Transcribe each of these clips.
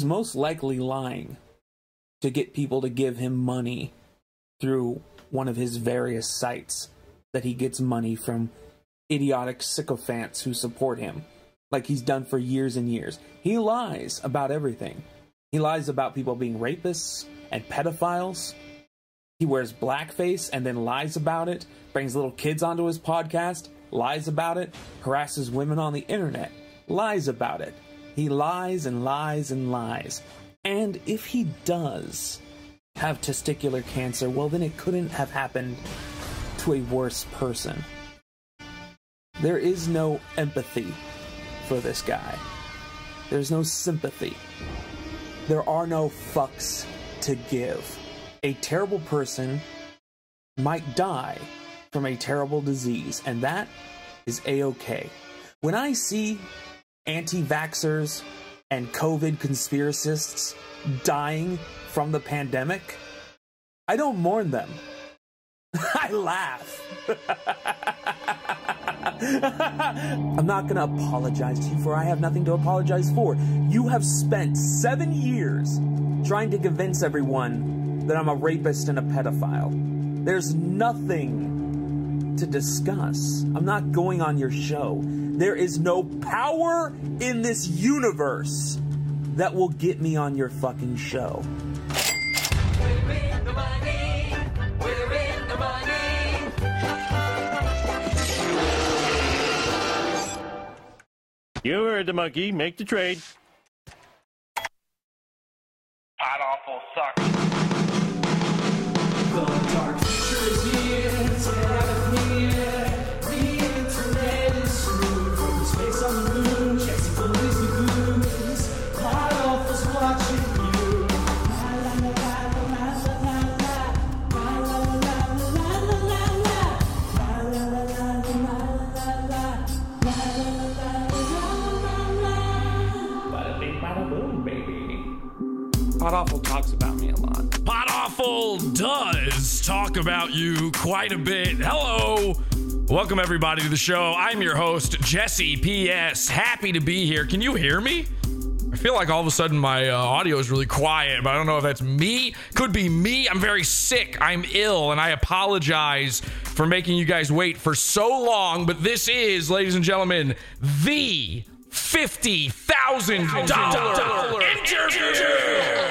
he's most likely lying to get people to give him money through one of his various sites that he gets money from idiotic sycophants who support him, like he's done for years and years. He lies about everything. He lies about people being rapists and pedophiles. He wears blackface and then lies about it, brings little kids onto his podcast, lies about it, harasses women on the internet, lies about it. He lies and lies and lies. And if he does have testicular cancer, well, then it couldn't have happened to a worse person. There is no empathy for this guy. There's no sympathy. There are no fucks to give. A terrible person might die from a terrible disease, and that is a okay. When I see anti vaxxers and COVID conspiracists dying from the pandemic, I don't mourn them. I laugh. I'm not going to apologize to you for I have nothing to apologize for. You have spent seven years trying to convince everyone that I'm a rapist and a pedophile. There's nothing to discuss. I'm not going on your show. There is no power in this universe that will get me on your fucking show. You heard the monkey. Make the trade. Pod awful sucks. Awful talks about me a lot. Pod Awful does talk about you quite a bit. Hello. Welcome, everybody, to the show. I'm your host, Jesse P.S. Happy to be here. Can you hear me? I feel like all of a sudden my uh, audio is really quiet, but I don't know if that's me. Could be me. I'm very sick. I'm ill, and I apologize for making you guys wait for so long. But this is, ladies and gentlemen, the $50,000 interview.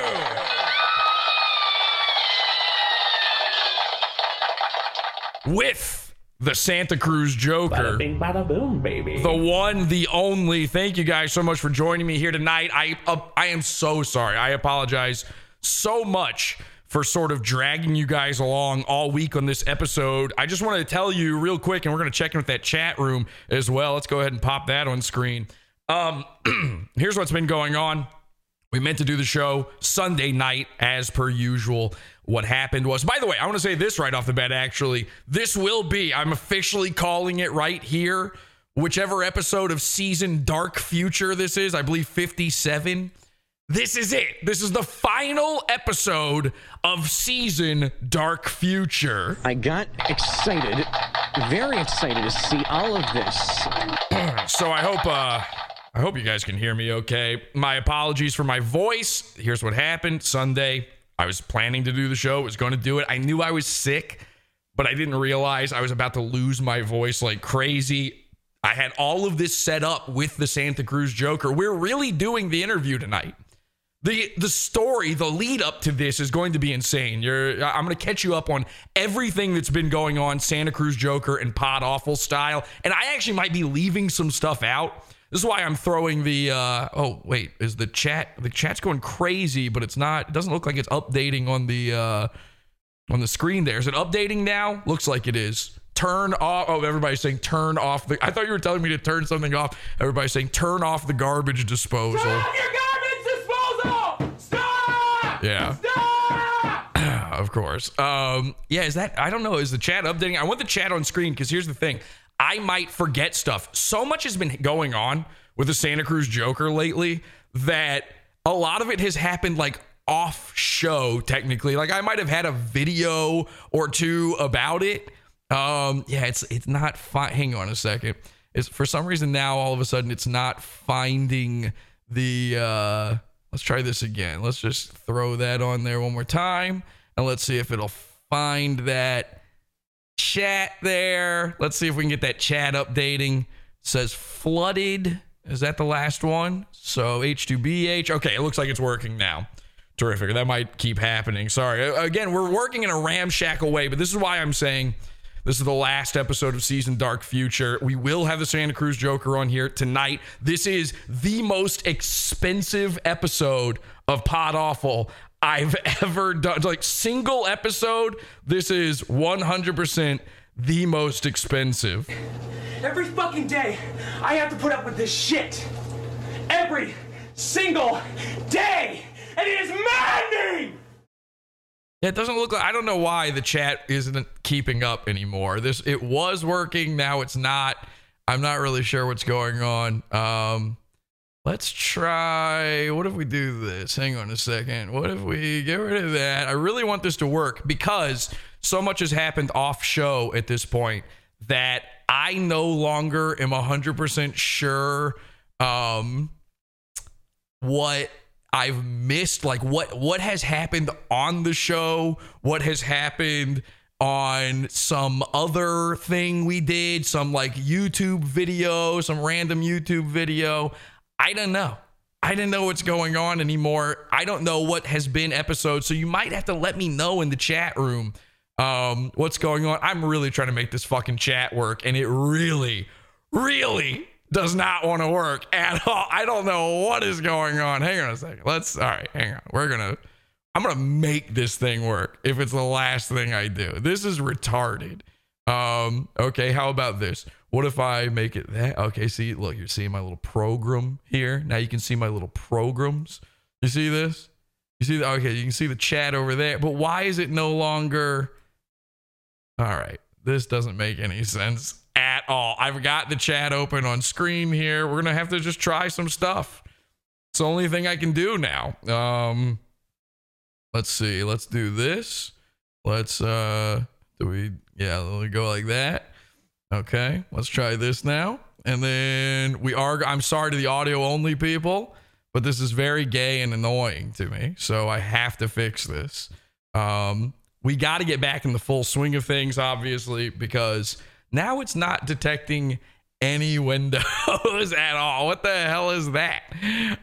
With the Santa Cruz Joker. Bing, bada boom, baby. The one, the only. Thank you guys so much for joining me here tonight. I uh, I am so sorry. I apologize so much for sort of dragging you guys along all week on this episode. I just wanted to tell you real quick, and we're going to check in with that chat room as well. Let's go ahead and pop that on screen. Um, here's what's been going on. We meant to do the show Sunday night as per usual. What happened was, by the way, I want to say this right off the bat actually. This will be, I'm officially calling it right here. Whichever episode of season Dark Future this is, I believe 57. This is it. This is the final episode of season Dark Future. I got excited, very excited to see all of this. So I hope uh I hope you guys can hear me okay. My apologies for my voice. Here's what happened Sunday. I was planning to do the show, was going to do it. I knew I was sick, but I didn't realize I was about to lose my voice like crazy. I had all of this set up with the Santa Cruz Joker. We're really doing the interview tonight. The the story, the lead up to this is going to be insane. You're I'm going to catch you up on everything that's been going on Santa Cruz Joker and Pod Awful style. And I actually might be leaving some stuff out. This is why I'm throwing the uh oh wait, is the chat the chat's going crazy, but it's not it doesn't look like it's updating on the uh on the screen there. Is it updating now? Looks like it is. Turn off. Oh, everybody's saying turn off the. I thought you were telling me to turn something off. Everybody's saying turn off the garbage disposal. Stop your garbage disposal! Stop! Yeah. Stop! of course. Um, yeah, is that I don't know, is the chat updating? I want the chat on screen because here's the thing. I might forget stuff. So much has been going on with the Santa Cruz Joker lately that a lot of it has happened like off show technically. Like I might have had a video or two about it. Um, yeah, it's it's not fi- hang on a second. It's for some reason now all of a sudden it's not finding the uh Let's try this again. Let's just throw that on there one more time and let's see if it'll find that chat there. Let's see if we can get that chat updating. It says flooded. Is that the last one? So H2BH. Okay, it looks like it's working now. Terrific. That might keep happening. Sorry. Again, we're working in a ramshackle way, but this is why I'm saying this is the last episode of season Dark Future. We will have the Santa Cruz Joker on here tonight. This is the most expensive episode of Pod Awful I've ever done. Like single episode, this is 100% the most expensive. Every fucking day, I have to put up with this shit. Every single day. And it is maddening! Yeah, it doesn't look like I don't know why the chat isn't keeping up anymore. This it was working, now it's not. I'm not really sure what's going on. Um let's try what if we do this? Hang on a second. What if we get rid of that? I really want this to work because so much has happened off show at this point that I no longer am 100% sure um what I've missed like what what has happened on the show, what has happened on some other thing we did, some like YouTube video, some random YouTube video. I don't know. I don't know what's going on anymore. I don't know what has been episodes, so you might have to let me know in the chat room um what's going on. I'm really trying to make this fucking chat work and it really really does not want to work at all. I don't know what is going on. Hang on a second. Let's all right, hang on. We're gonna I'm gonna make this thing work if it's the last thing I do. This is retarded. Um, okay, how about this? What if I make it that okay, see, look, you're seeing my little program here. Now you can see my little programs. You see this? You see the okay, you can see the chat over there, but why is it no longer all right? This doesn't make any sense at all. I've got the chat open on screen here. We're gonna have to just try some stuff. It's the only thing I can do now. Um, let's see. Let's do this. Let's uh, do we? Yeah, let me go like that. Okay, let's try this now. And then we are. I'm sorry to the audio only people, but this is very gay and annoying to me. So I have to fix this. Um, we got to get back in the full swing of things, obviously, because now it's not detecting any windows at all. What the hell is that?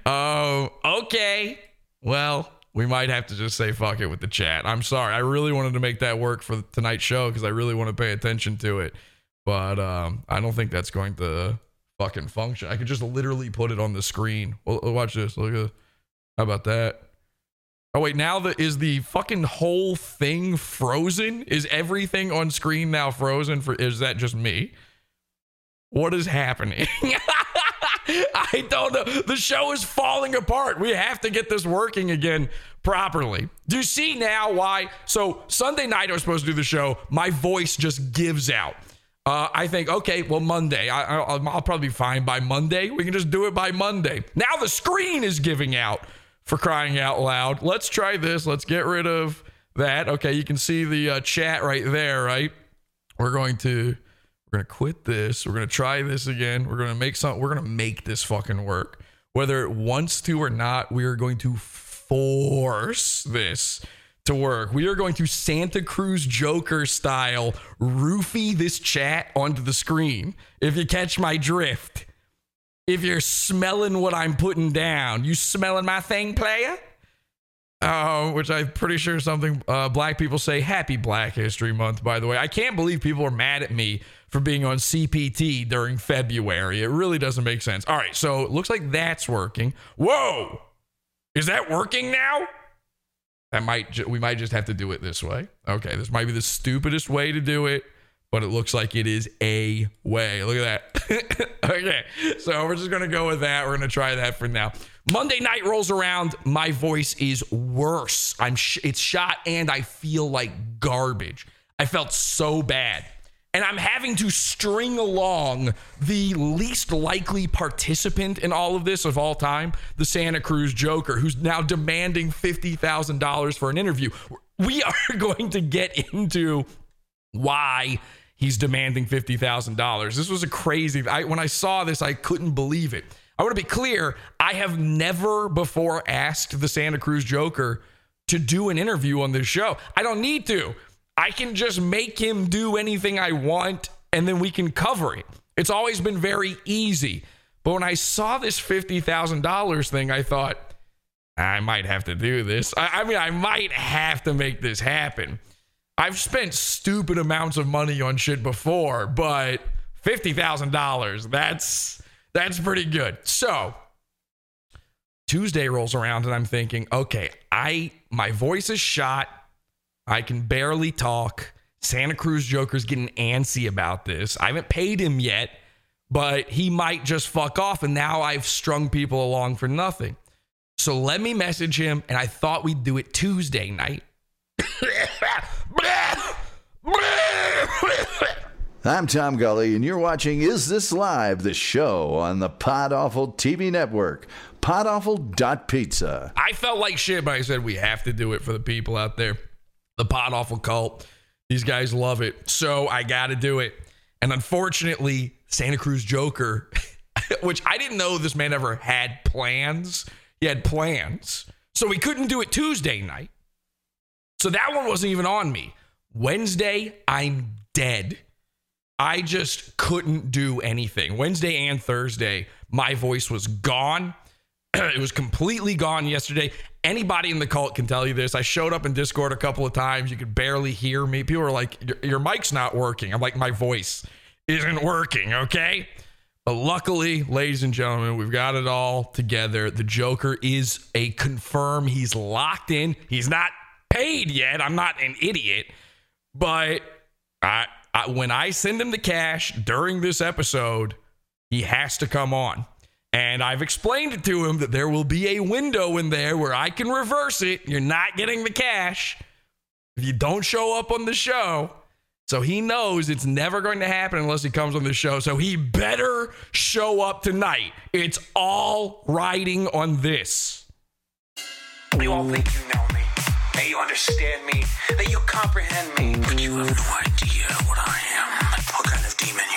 Um, okay. Well, we might have to just say fuck it with the chat. I'm sorry. I really wanted to make that work for tonight's show because I really want to pay attention to it. But um, I don't think that's going to fucking function. I could just literally put it on the screen. Well, watch this. Look at how about that? Oh wait, now the is the fucking whole thing frozen? Is everything on screen now frozen for is that just me? What is happening? I don't know. The show is falling apart. We have to get this working again properly. Do you see now why? So Sunday night I was supposed to do the show. My voice just gives out. Uh, I think okay, well Monday. I, I'll, I'll probably be fine by Monday. We can just do it by Monday. Now the screen is giving out for crying out loud. Let's try this. Let's get rid of that. Okay, you can see the uh, chat right there, right? We're going to we're to quit this. We're to try this again. We're to make some we're to make this fucking work. Whether it wants to or not, we are going to force this to work. We are going to Santa Cruz Joker style roofie this chat onto the screen. If you catch my drift if you're smelling what I'm putting down. You smelling my thing, player? Uh, which I'm pretty sure something uh, black people say. Happy Black History Month, by the way. I can't believe people are mad at me for being on CPT during February. It really doesn't make sense. All right, so it looks like that's working. Whoa, is that working now? That might ju- we might just have to do it this way. Okay, this might be the stupidest way to do it but it looks like it is a way. Look at that. okay, so we're just gonna go with that. We're gonna try that for now. Monday night rolls around. My voice is worse. I'm sh- it's shot, and I feel like garbage. I felt so bad. And I'm having to string along the least likely participant in all of this of all time, the Santa Cruz Joker, who's now demanding $50,000 for an interview. We are going to get into why he's demanding $50,000. This was a crazy I when I saw this I couldn't believe it. I want to be clear. I have never before asked the Santa Cruz Joker to do an interview on this show. I don't need to. I can just make him do anything I want and then we can cover it. It's always been very easy. But when I saw this $50,000 thing, I thought, I might have to do this. I, I mean, I might have to make this happen. I've spent stupid amounts of money on shit before, but $50,000, that's that's pretty good. So, Tuesday rolls around and I'm thinking, okay, I my voice is shot. I can barely talk. Santa Cruz Joker's getting antsy about this. I haven't paid him yet, but he might just fuck off and now I've strung people along for nothing. So let me message him and I thought we'd do it Tuesday night. I'm Tom Gully, and you're watching Is This Live, the show on the Pod Awful TV network, podawful.pizza. I felt like shit, but I said we have to do it for the people out there. The Pod Awful cult. These guys love it. So I got to do it. And unfortunately, Santa Cruz Joker, which I didn't know this man ever had plans. He had plans. So we couldn't do it Tuesday night. So that one wasn't even on me. Wednesday, I'm dead. I just couldn't do anything. Wednesday and Thursday, my voice was gone. it was completely gone yesterday. Anybody in the cult can tell you this. I showed up in Discord a couple of times. You could barely hear me. People were like, your, your mic's not working. I'm like, my voice isn't working, okay? But luckily, ladies and gentlemen, we've got it all together. The Joker is a confirm. He's locked in. He's not paid yet. I'm not an idiot. But I, I, when I send him the cash during this episode, he has to come on. And I've explained it to him that there will be a window in there where I can reverse it. You're not getting the cash if you don't show up on the show. So he knows it's never going to happen unless he comes on the show. So he better show up tonight. It's all riding on this. You all think you know me, that you understand me, that you comprehend me, but you have no idea what I am, what kind of demon.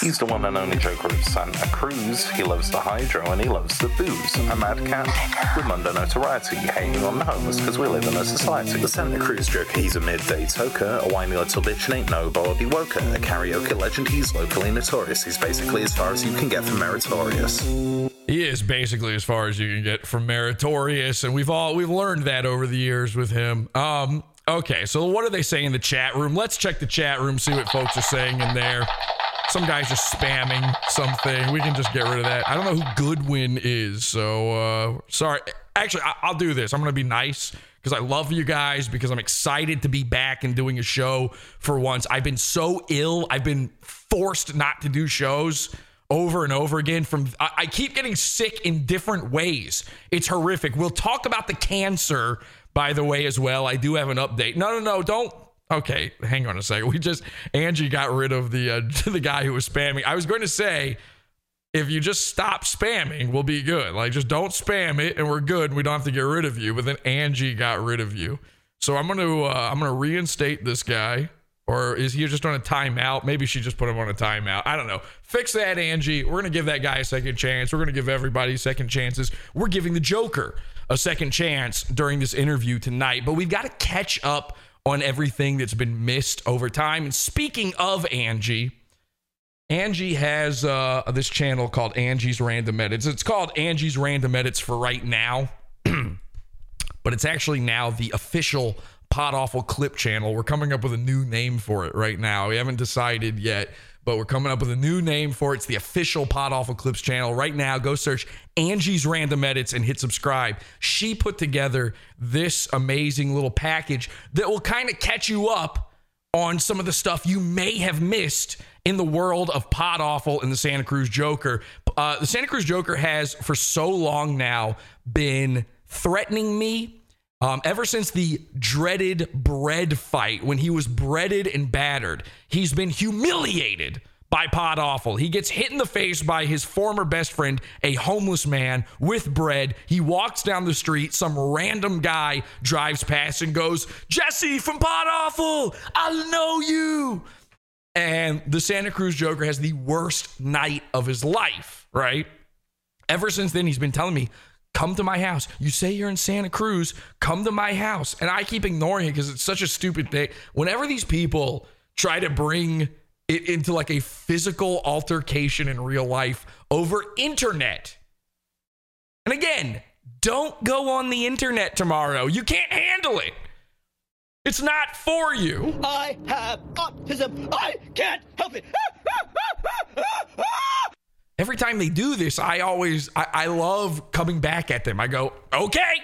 He's the one and only Joker of Santa Cruz. He loves the hydro and he loves the booze. A madcap with Mundo notoriety, hanging on the homeless because we live in a society. The Santa Cruz Joker, he's a midday toker, a whiny little bitch and ain't nobody woker. A karaoke legend, he's locally notorious. He's basically as far as you can get from meritorious. He is basically as far as you can get from meritorious, and we've all we've learned that over the years with him. Um, okay, so what are they saying in the chat room? Let's check the chat room, see what folks are saying in there. Some guys just spamming something. We can just get rid of that. I don't know who Goodwin is, so uh, sorry. Actually, I- I'll do this. I'm gonna be nice because I love you guys because I'm excited to be back and doing a show for once. I've been so ill. I've been forced not to do shows over and over again from I, I keep getting sick in different ways. It's horrific. We'll talk about the cancer by the way as well. I do have an update. No, no, no, don't Okay, hang on a second. We just Angie got rid of the uh, the guy who was spamming. I was going to say if you just stop spamming, we'll be good. Like just don't spam it and we're good. We don't have to get rid of you. But then Angie got rid of you. So I'm going to uh, I'm going to reinstate this guy or is he just on a timeout? Maybe she just put him on a timeout. I don't know. Fix that, Angie. We're going to give that guy a second chance. We're going to give everybody second chances. We're giving the Joker a second chance during this interview tonight, but we've got to catch up on everything that's been missed over time. And speaking of Angie, Angie has uh, this channel called Angie's Random Edits. It's called Angie's Random Edits for right now, but it's actually now the official Pod Awful Clip channel. We're coming up with a new name for it right now. We haven't decided yet, but we're coming up with a new name for it. It's the official Pod Awful Clips channel. Right now, go search Angie's Random Edits and hit subscribe. She put together this amazing little package that will kind of catch you up on some of the stuff you may have missed in the world of Pod Awful and the Santa Cruz Joker. Uh, the Santa Cruz Joker has, for so long now, been threatening me um, ever since the dreaded bread fight, when he was breaded and battered, he's been humiliated by Pod Awful. He gets hit in the face by his former best friend, a homeless man with bread. He walks down the street. Some random guy drives past and goes, Jesse from Pod Awful, I know you. And the Santa Cruz Joker has the worst night of his life, right? Ever since then, he's been telling me, come to my house. You say you're in Santa Cruz, come to my house. And I keep ignoring it because it's such a stupid thing. Whenever these people try to bring it into like a physical altercation in real life over internet. And again, don't go on the internet tomorrow. You can't handle it. It's not for you. I have autism. I can't help it. Every time they do this, I always I, I love coming back at them. I go, okay,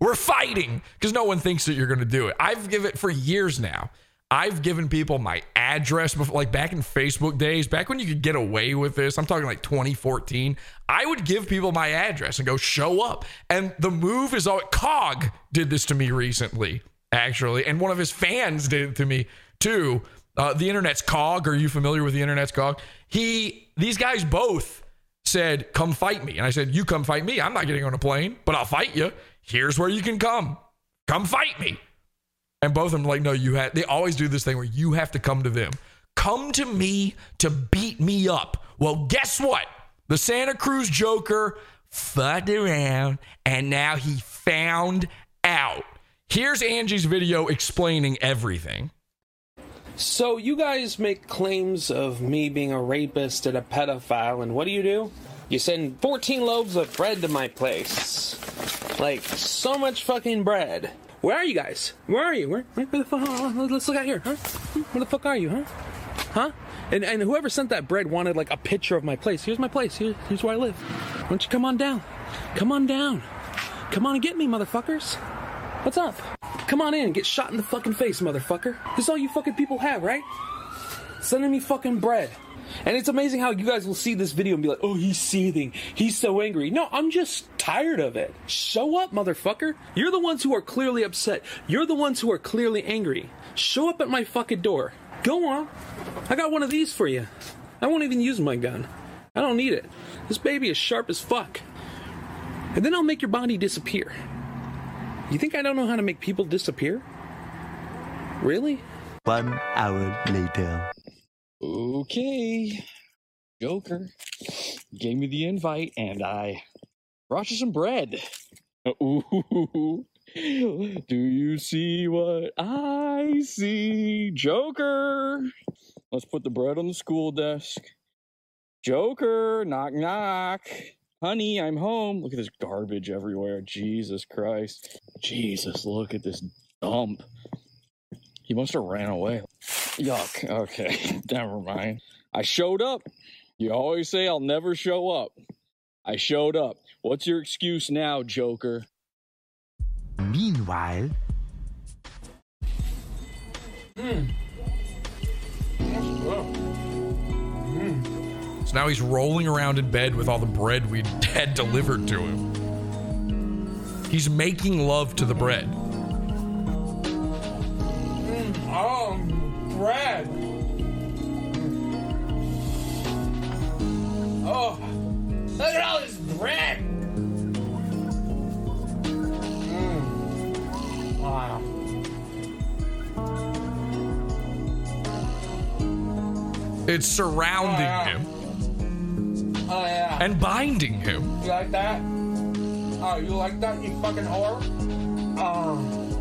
we're fighting because no one thinks that you're going to do it. I've given it for years now. I've given people my address before, like back in Facebook days, back when you could get away with this. I'm talking like 2014. I would give people my address and go show up. And the move is all Cog did this to me recently, actually, and one of his fans did it to me too. Uh, the internet's Cog. Are you familiar with the internet's Cog? He, these guys both said, "Come fight me," and I said, "You come fight me. I'm not getting on a plane, but I'll fight you. Here's where you can come. Come fight me." And both of them like, no, you had. They always do this thing where you have to come to them. Come to me to beat me up. Well, guess what? The Santa Cruz Joker fucked around, and now he found out. Here's Angie's video explaining everything. So you guys make claims of me being a rapist and a pedophile, and what do you do? You send 14 loaves of bread to my place. Like, so much fucking bread. Where are you guys? Where are you? Where, where the fuck? Let's look out here, huh? Where the fuck are you, huh? Huh? And, and whoever sent that bread wanted like a picture of my place. Here's my place. Here, here's where I live. Why don't you come on down? Come on down. Come on and get me, motherfuckers. What's up? Come on in get shot in the fucking face, motherfucker. This is all you fucking people have, right? Sending me fucking bread. And it's amazing how you guys will see this video and be like, oh, he's seething. He's so angry. No, I'm just tired of it. Show up, motherfucker. You're the ones who are clearly upset. You're the ones who are clearly angry. Show up at my fucking door. Go on. I got one of these for you. I won't even use my gun. I don't need it. This baby is sharp as fuck. And then I'll make your body disappear. You think I don't know how to make people disappear? Really? One hour later. Okay. Joker gave me the invite and I brought you some bread. Ooh. Do you see what I see? Joker. Let's put the bread on the school desk. Joker, knock knock. Honey, I'm home. Look at this garbage everywhere. Jesus Christ. Jesus, look at this dump. He must have ran away. Yuck. Okay, never mind. I showed up. You always say I'll never show up. I showed up. What's your excuse now, Joker? Meanwhile, So now he's rolling around in bed with all the bread we had delivered to him. He's making love to the bread. Oh, bread. Oh, look at all this bread. Mm. Wow. It's surrounding Oh, yeah. him Oh yeah. and binding him. You like that? Oh, you like that, you fucking whore? Um.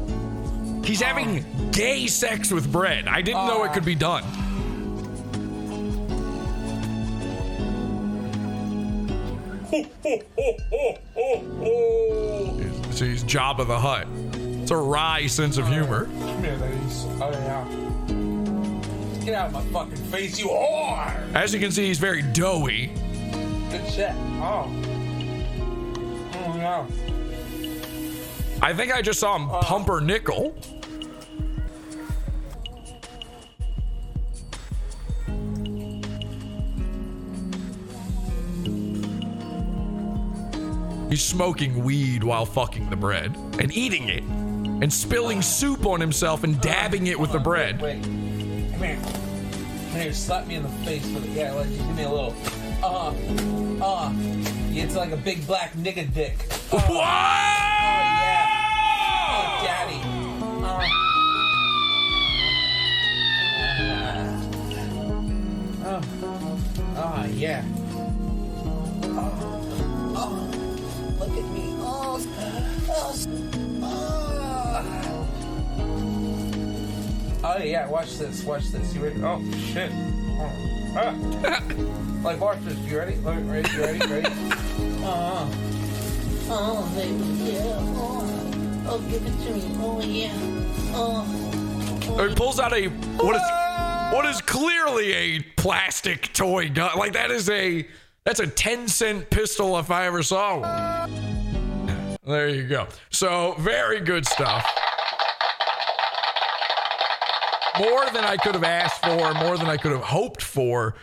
He's having gay sex with bread. I didn't know it ah. could be done. So he's Jabba the Hutt. It's a wry sense of humor. Come here, ladies. Oh yeah. Get out of my fucking face, you whore! As you can see, he's very doughy. Good shit. Oh. Oh yeah. I think I just saw him pumper nickel. He's smoking weed while fucking the bread and eating it and spilling soup on himself and dabbing it with the bread. Wait. Come here. Come here, slap me in the face with it. Yeah, like, just give me a little. Uh, uh. It's like a big black nigga dick. Oh, Whoa! Uh, yeah. Oh, oh, look at me. Oh, oh, oh. yeah, watch this, watch this. You ready? Oh, shit. Oh. Ah. like, watch this. You ready? Ready, ready, ready, ready? oh, oh, baby, yeah. Oh, oh, give it to me. Oh, yeah. Oh. oh. Pulls out a. What is what is clearly a plastic toy gun. Like that is a that's a 10 cent pistol if I ever saw one. There you go. So very good stuff. More than I could have asked for, more than I could have hoped for,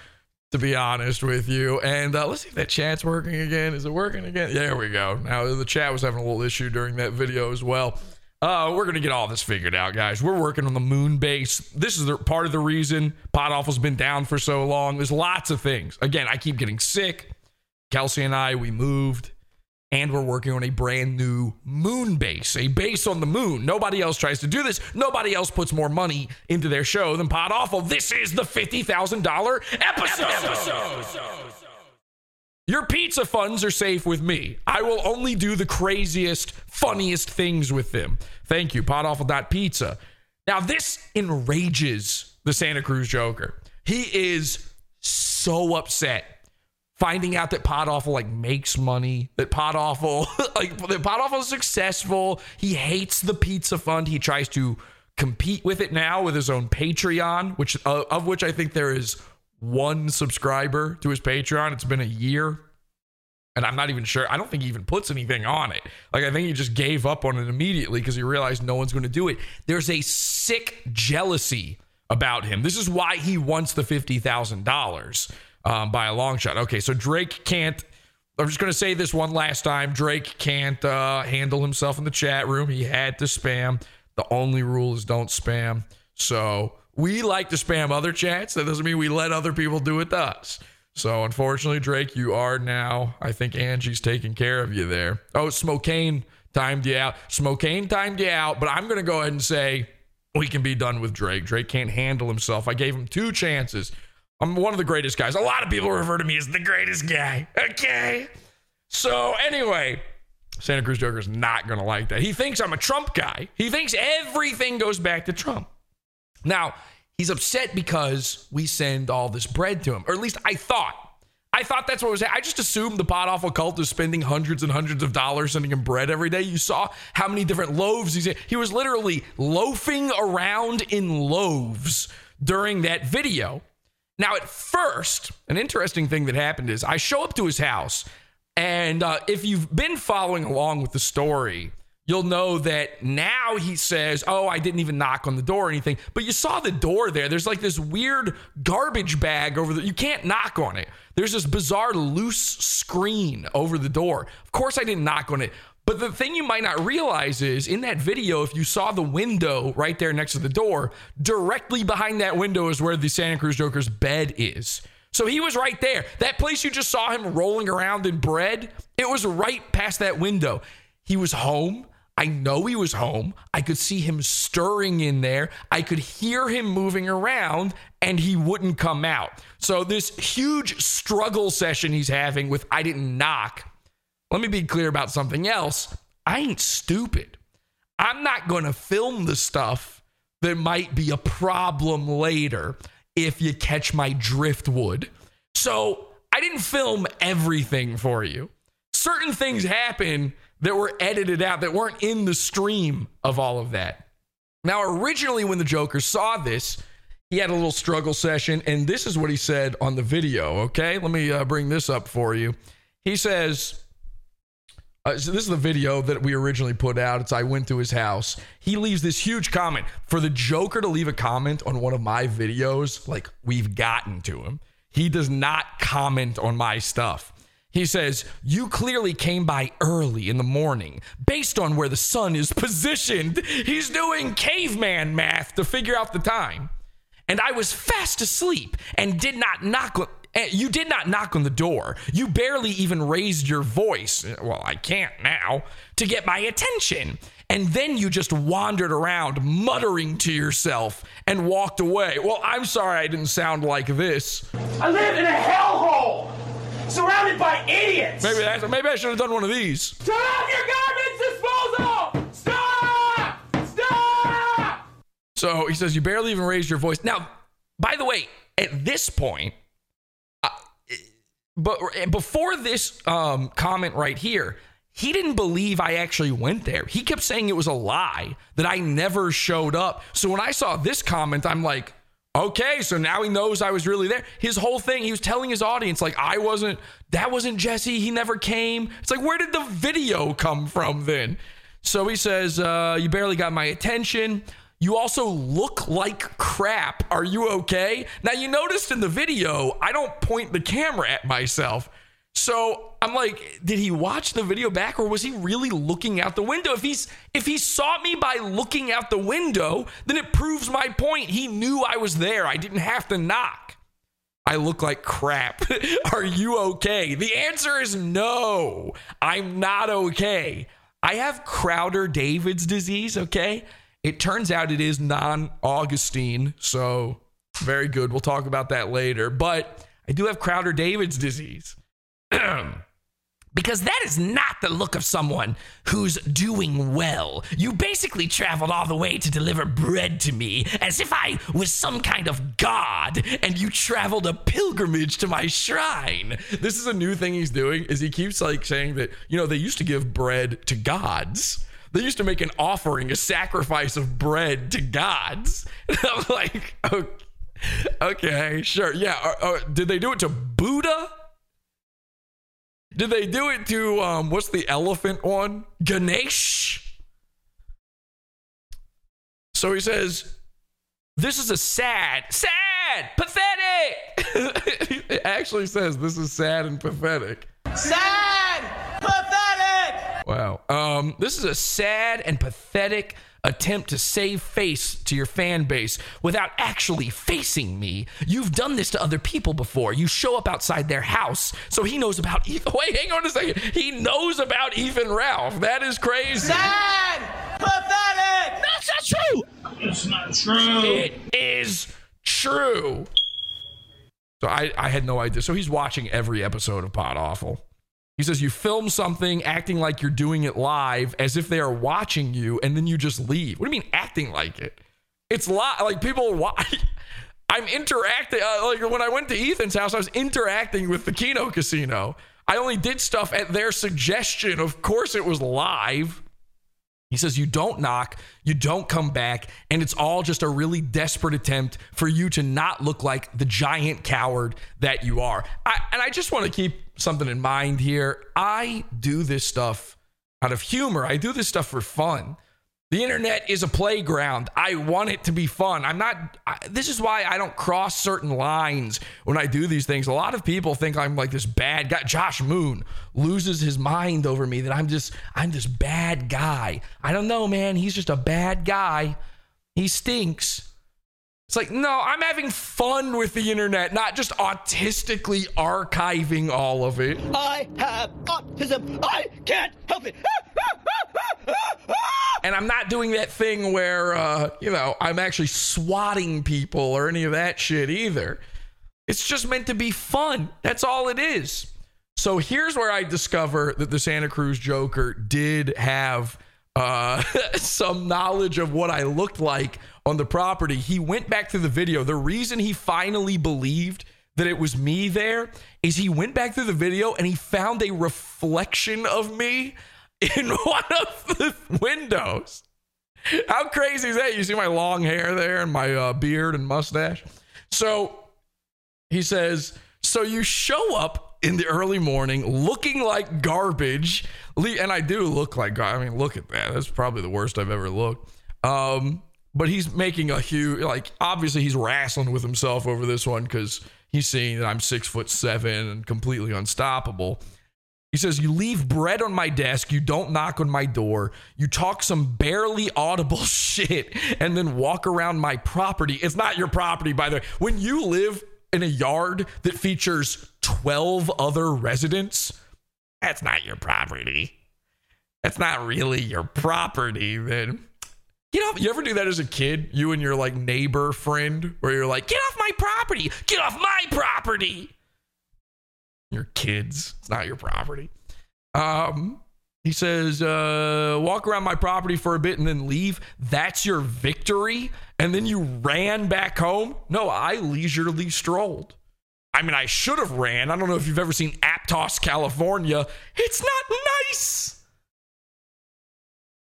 to be honest with you. And uh, let's see if that chat's working again. Is it working again? There we go. Now the chat was having a little issue during that video as well. Uh, we're gonna get all this figured out, guys. We're working on the moon base. This is the, part of the reason Pod Awful's been down for so long. There's lots of things. Again, I keep getting sick. Kelsey and I, we moved, and we're working on a brand new moon base, a base on the moon. Nobody else tries to do this. Nobody else puts more money into their show than Pod Awful. This is the fifty thousand dollar episode. Your pizza funds are safe with me. I will only do the craziest, funniest things with them. Thank you, podawful.pizza. Now, this enrages the Santa Cruz Joker. He is so upset finding out that Pod Awful like makes money, that Pod Awful like that Pod Awful is successful. He hates the pizza fund. He tries to compete with it now with his own Patreon, which uh, of which I think there is one subscriber to his Patreon. It's been a year. And I'm not even sure. I don't think he even puts anything on it. Like, I think he just gave up on it immediately because he realized no one's going to do it. There's a sick jealousy about him. This is why he wants the $50,000 um, by a long shot. Okay, so Drake can't. I'm just going to say this one last time. Drake can't uh, handle himself in the chat room. He had to spam. The only rule is don't spam. So we like to spam other chats. That doesn't mean we let other people do it to us. So unfortunately, Drake, you are now. I think Angie's taking care of you there. Oh, Smokane timed you out. Smokane timed you out. But I'm going to go ahead and say we can be done with Drake. Drake can't handle himself. I gave him two chances. I'm one of the greatest guys. A lot of people refer to me as the greatest guy. Okay. So anyway, Santa Cruz Joker is not going to like that. He thinks I'm a Trump guy. He thinks everything goes back to Trump. Now, he's upset because we send all this bread to him, or at least I thought. I thought that's what was. I just assumed the pod awful cult is spending hundreds and hundreds of dollars sending him bread every day. You saw how many different loaves he's. He was literally loafing around in loaves during that video. Now, at first, an interesting thing that happened is I show up to his house, and uh, if you've been following along with the story, you'll know that now he says, Oh, I didn't even knock on the door or anything. But you saw the door there. There's like this weird garbage bag over the, you can't knock on it. There's this bizarre loose screen over the door. Of course, I didn't knock on it. But the thing you might not realize is in that video, if you saw the window right there next to the door, directly behind that window is where the Santa Cruz Joker's bed is. So he was right there. That place you just saw him rolling around in bread, it was right past that window. He was home. I know he was home. I could see him stirring in there. I could hear him moving around and he wouldn't come out. So, this huge struggle session he's having with I didn't knock. Let me be clear about something else. I ain't stupid. I'm not going to film the stuff that might be a problem later if you catch my driftwood. So, I didn't film everything for you. Certain things happen that were edited out that weren't in the stream of all of that. Now, originally, when the Joker saw this, he had a little struggle session, and this is what he said on the video. Okay, let me uh, bring this up for you. He says, uh, so this is the video that we originally put out. It's I went to his house. He leaves this huge comment. For the Joker to leave a comment on one of my videos, like we've gotten to him. He does not comment on my stuff. He says, You clearly came by early in the morning based on where the sun is positioned. He's doing caveman math to figure out the time. And I was fast asleep and did not knock on. You did not knock on the door. You barely even raised your voice. Well, I can't now to get my attention. And then you just wandered around muttering to yourself and walked away. Well, I'm sorry I didn't sound like this. I live in a hellhole, surrounded by idiots. Maybe that's, maybe I should have done one of these. Turn off your garbage disposal. Stop! Stop! So he says you barely even raised your voice. Now, by the way, at this point, uh, but before this um, comment right here, he didn't believe I actually went there. He kept saying it was a lie that I never showed up. So when I saw this comment, I'm like, okay, so now he knows I was really there. His whole thing, he was telling his audience, like, I wasn't, that wasn't Jesse. He never came. It's like, where did the video come from then? So he says, uh, You barely got my attention. You also look like crap. Are you okay? Now, you noticed in the video, I don't point the camera at myself. So I'm like, did he watch the video back or was he really looking out the window? If he's if he saw me by looking out the window, then it proves my point. He knew I was there. I didn't have to knock. I look like crap. Are you okay? The answer is no. I'm not okay. I have Crowder David's disease, okay? It turns out it is non Augustine, so very good. We'll talk about that later. But I do have Crowder David's disease. because that is not the look of someone who's doing well. You basically traveled all the way to deliver bread to me as if I was some kind of god and you traveled a pilgrimage to my shrine. This is a new thing he's doing is he keeps like saying that, you know, they used to give bread to gods. They used to make an offering, a sacrifice of bread to gods. And I'm like, okay, okay sure. Yeah. Uh, uh, did they do it to Buddha? Did they do it to um what's the elephant one? Ganesh? So he says, This is a sad, sad, pathetic. it actually says this is sad and pathetic. Sad! Pathetic! Wow. Um, this is a sad and pathetic attempt to save face to your fan base without actually facing me. You've done this to other people before. You show up outside their house, so he knows about Ethan. Wait, hang on a second. He knows about Ethan Ralph. That is crazy. Sad! Pathetic! That's not true! It's not true. It is true. So I, I had no idea. So he's watching every episode of Pod Awful. He says you film something acting like you're doing it live as if they are watching you and then you just leave. What do you mean acting like it? It's live. Like people watch. I'm interacting. Uh, like when I went to Ethan's house, I was interacting with the Kino Casino. I only did stuff at their suggestion. Of course, it was live. He says, You don't knock, you don't come back, and it's all just a really desperate attempt for you to not look like the giant coward that you are. I, and I just want to keep something in mind here. I do this stuff out of humor, I do this stuff for fun. The internet is a playground. I want it to be fun. I'm not, I, this is why I don't cross certain lines when I do these things. A lot of people think I'm like this bad guy. Josh Moon loses his mind over me that I'm just, I'm this bad guy. I don't know, man. He's just a bad guy. He stinks. It's like, no, I'm having fun with the internet, not just autistically archiving all of it. I have autism. I can't help it. And I'm not doing that thing where, uh, you know, I'm actually swatting people or any of that shit either. It's just meant to be fun. That's all it is. So here's where I discover that the Santa Cruz Joker did have uh, some knowledge of what I looked like on the property. He went back through the video. The reason he finally believed that it was me there is he went back through the video and he found a reflection of me in one of the windows. How crazy is that? You see my long hair there and my uh, beard and mustache. So he says, So you show up in the early morning looking like garbage. And I do look like I mean, look at that. That's probably the worst I've ever looked. Um, but he's making a huge, like, obviously he's wrestling with himself over this one because he's seeing that I'm six foot seven and completely unstoppable. He says, You leave bread on my desk. You don't knock on my door. You talk some barely audible shit and then walk around my property. It's not your property, by the way. When you live in a yard that features 12 other residents, that's not your property. That's not really your property, then. You know, you ever do that as a kid? You and your like neighbor friend, where you're like, get off my property, get off my property. Your kids, it's not your property. Um, he says, uh, walk around my property for a bit and then leave. That's your victory. and then you ran back home? No, I leisurely strolled. I mean, I should have ran. I don't know if you've ever seen Aptos, California. It's not nice.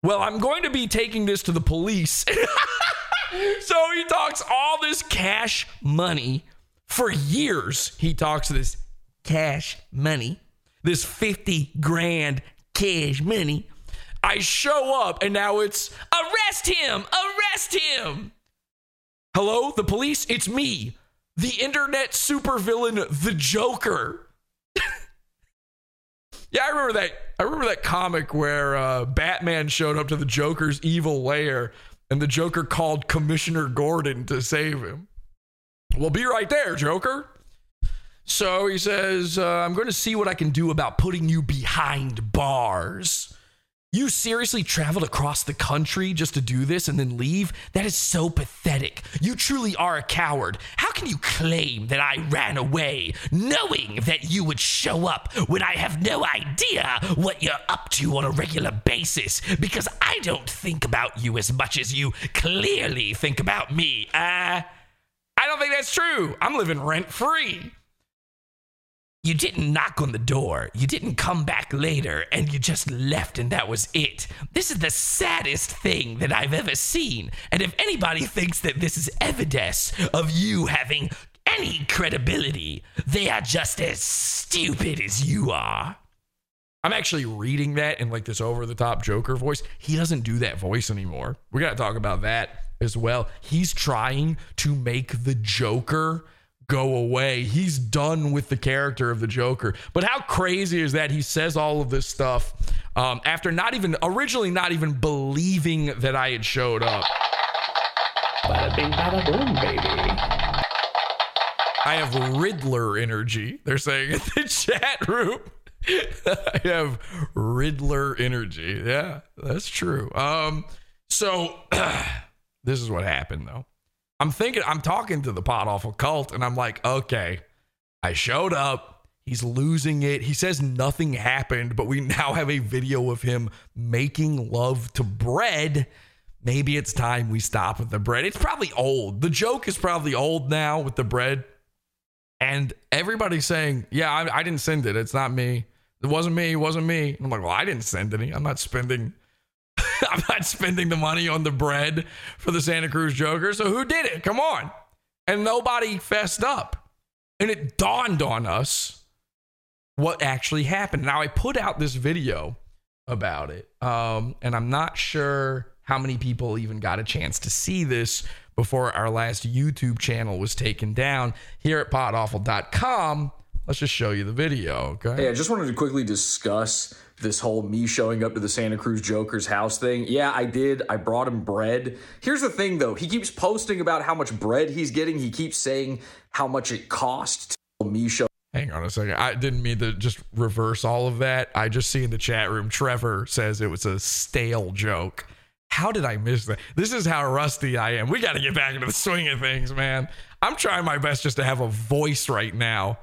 Well, I'm going to be taking this to the police. so he talks all this cash money for years. He talks this cash money, this 50 grand cash money. I show up and now it's arrest him, arrest him. Hello, the police? It's me, the internet supervillain, the Joker. yeah, I remember that. I remember that comic where uh, Batman showed up to the Joker's evil lair and the Joker called Commissioner Gordon to save him. We'll be right there, Joker. So he says, uh, I'm going to see what I can do about putting you behind bars. You seriously traveled across the country just to do this and then leave? That is so pathetic. You truly are a coward. How can you claim that I ran away, knowing that you would show up when I have no idea what you're up to on a regular basis? Because I don't think about you as much as you clearly think about me. Uh, I don't think that's true. I'm living rent free. You didn't knock on the door. You didn't come back later, and you just left, and that was it. This is the saddest thing that I've ever seen. And if anybody thinks that this is evidence of you having any credibility, they are just as stupid as you are. I'm actually reading that in like this over the top Joker voice. He doesn't do that voice anymore. We got to talk about that as well. He's trying to make the Joker go away. He's done with the character of the Joker. But how crazy is that he says all of this stuff um, after not even originally not even believing that I had showed up? Bada bing, bada boom, baby. I have Riddler energy. They're saying in the chat room. I have Riddler energy. Yeah, that's true. Um, so this is what happened though. I'm thinking, I'm talking to the pod awful cult, and I'm like, okay, I showed up. He's losing it. He says nothing happened, but we now have a video of him making love to bread. Maybe it's time we stop with the bread. It's probably old. The joke is probably old now with the bread. And everybody's saying, yeah, I, I didn't send it. It's not me. It wasn't me. It wasn't me. I'm like, well, I didn't send any. I'm not spending I'm not spending the money on the bread for the Santa Cruz Joker. So who did it? Come on. And nobody fessed up. And it dawned on us what actually happened. Now, I put out this video about it. Um, and I'm not sure how many people even got a chance to see this before our last YouTube channel was taken down here at podawful.com. Let's just show you the video, okay? Hey, I just wanted to quickly discuss this whole me showing up to the Santa Cruz Joker's house thing. Yeah, I did. I brought him bread. Here's the thing though, he keeps posting about how much bread he's getting. He keeps saying how much it cost to me show Hang on a second. I didn't mean to just reverse all of that. I just see in the chat room Trevor says it was a stale joke. How did I miss that? This is how rusty I am. We got to get back into the swing of things, man. I'm trying my best just to have a voice right now.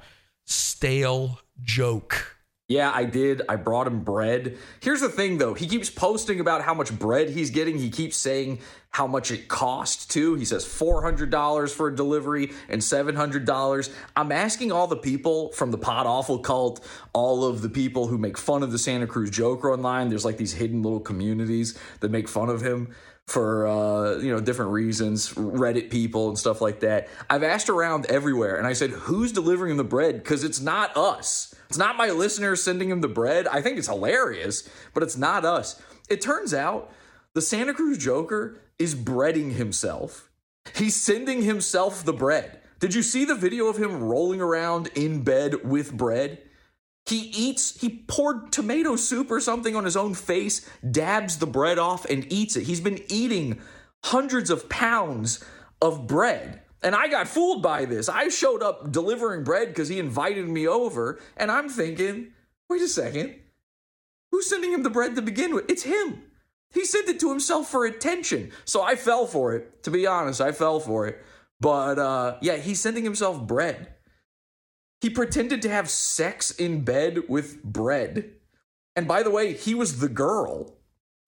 Stale joke. Yeah, I did. I brought him bread. Here's the thing though, he keeps posting about how much bread he's getting. He keeps saying how much it cost too. He says $400 for a delivery and $700. I'm asking all the people from the Pod Awful cult, all of the people who make fun of the Santa Cruz Joker online. There's like these hidden little communities that make fun of him for uh, you know different reasons reddit people and stuff like that i've asked around everywhere and i said who's delivering the bread because it's not us it's not my listeners sending him the bread. I think it's hilarious but it's not us. It turns out the santa cruz joker is breading himself. He's sending himself the bread. Did you see the video of him rolling around in bed with bread? He eats, he poured tomato soup or something on his own face, dabs the bread off, and eats it. He's been eating hundreds of pounds of bread. And I got fooled by this. I showed up delivering bread because he invited me over, and I'm thinking, wait a second, who's sending him the bread to begin with? It's him. He sent it to himself for attention. So I fell for it. To be honest, I fell for it. But uh, yeah, he's sending himself bread. He pretended to have sex in bed with bread. And by the way, he was the girl.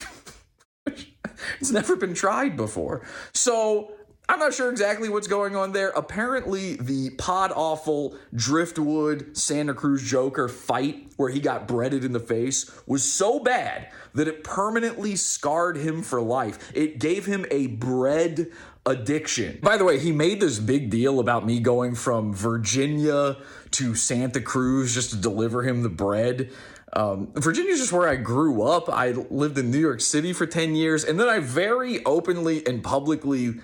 it's never been tried before. So I'm not sure exactly what's going on there. Apparently, the pod awful Driftwood Santa Cruz Joker fight where he got breaded in the face was so bad that it permanently scarred him for life. It gave him a bread addiction. By the way, he made this big deal about me going from Virginia to Santa Cruz just to deliver him the bread. Um, Virginia's just where I grew up. I lived in New York City for 10 years, and then I very openly and publicly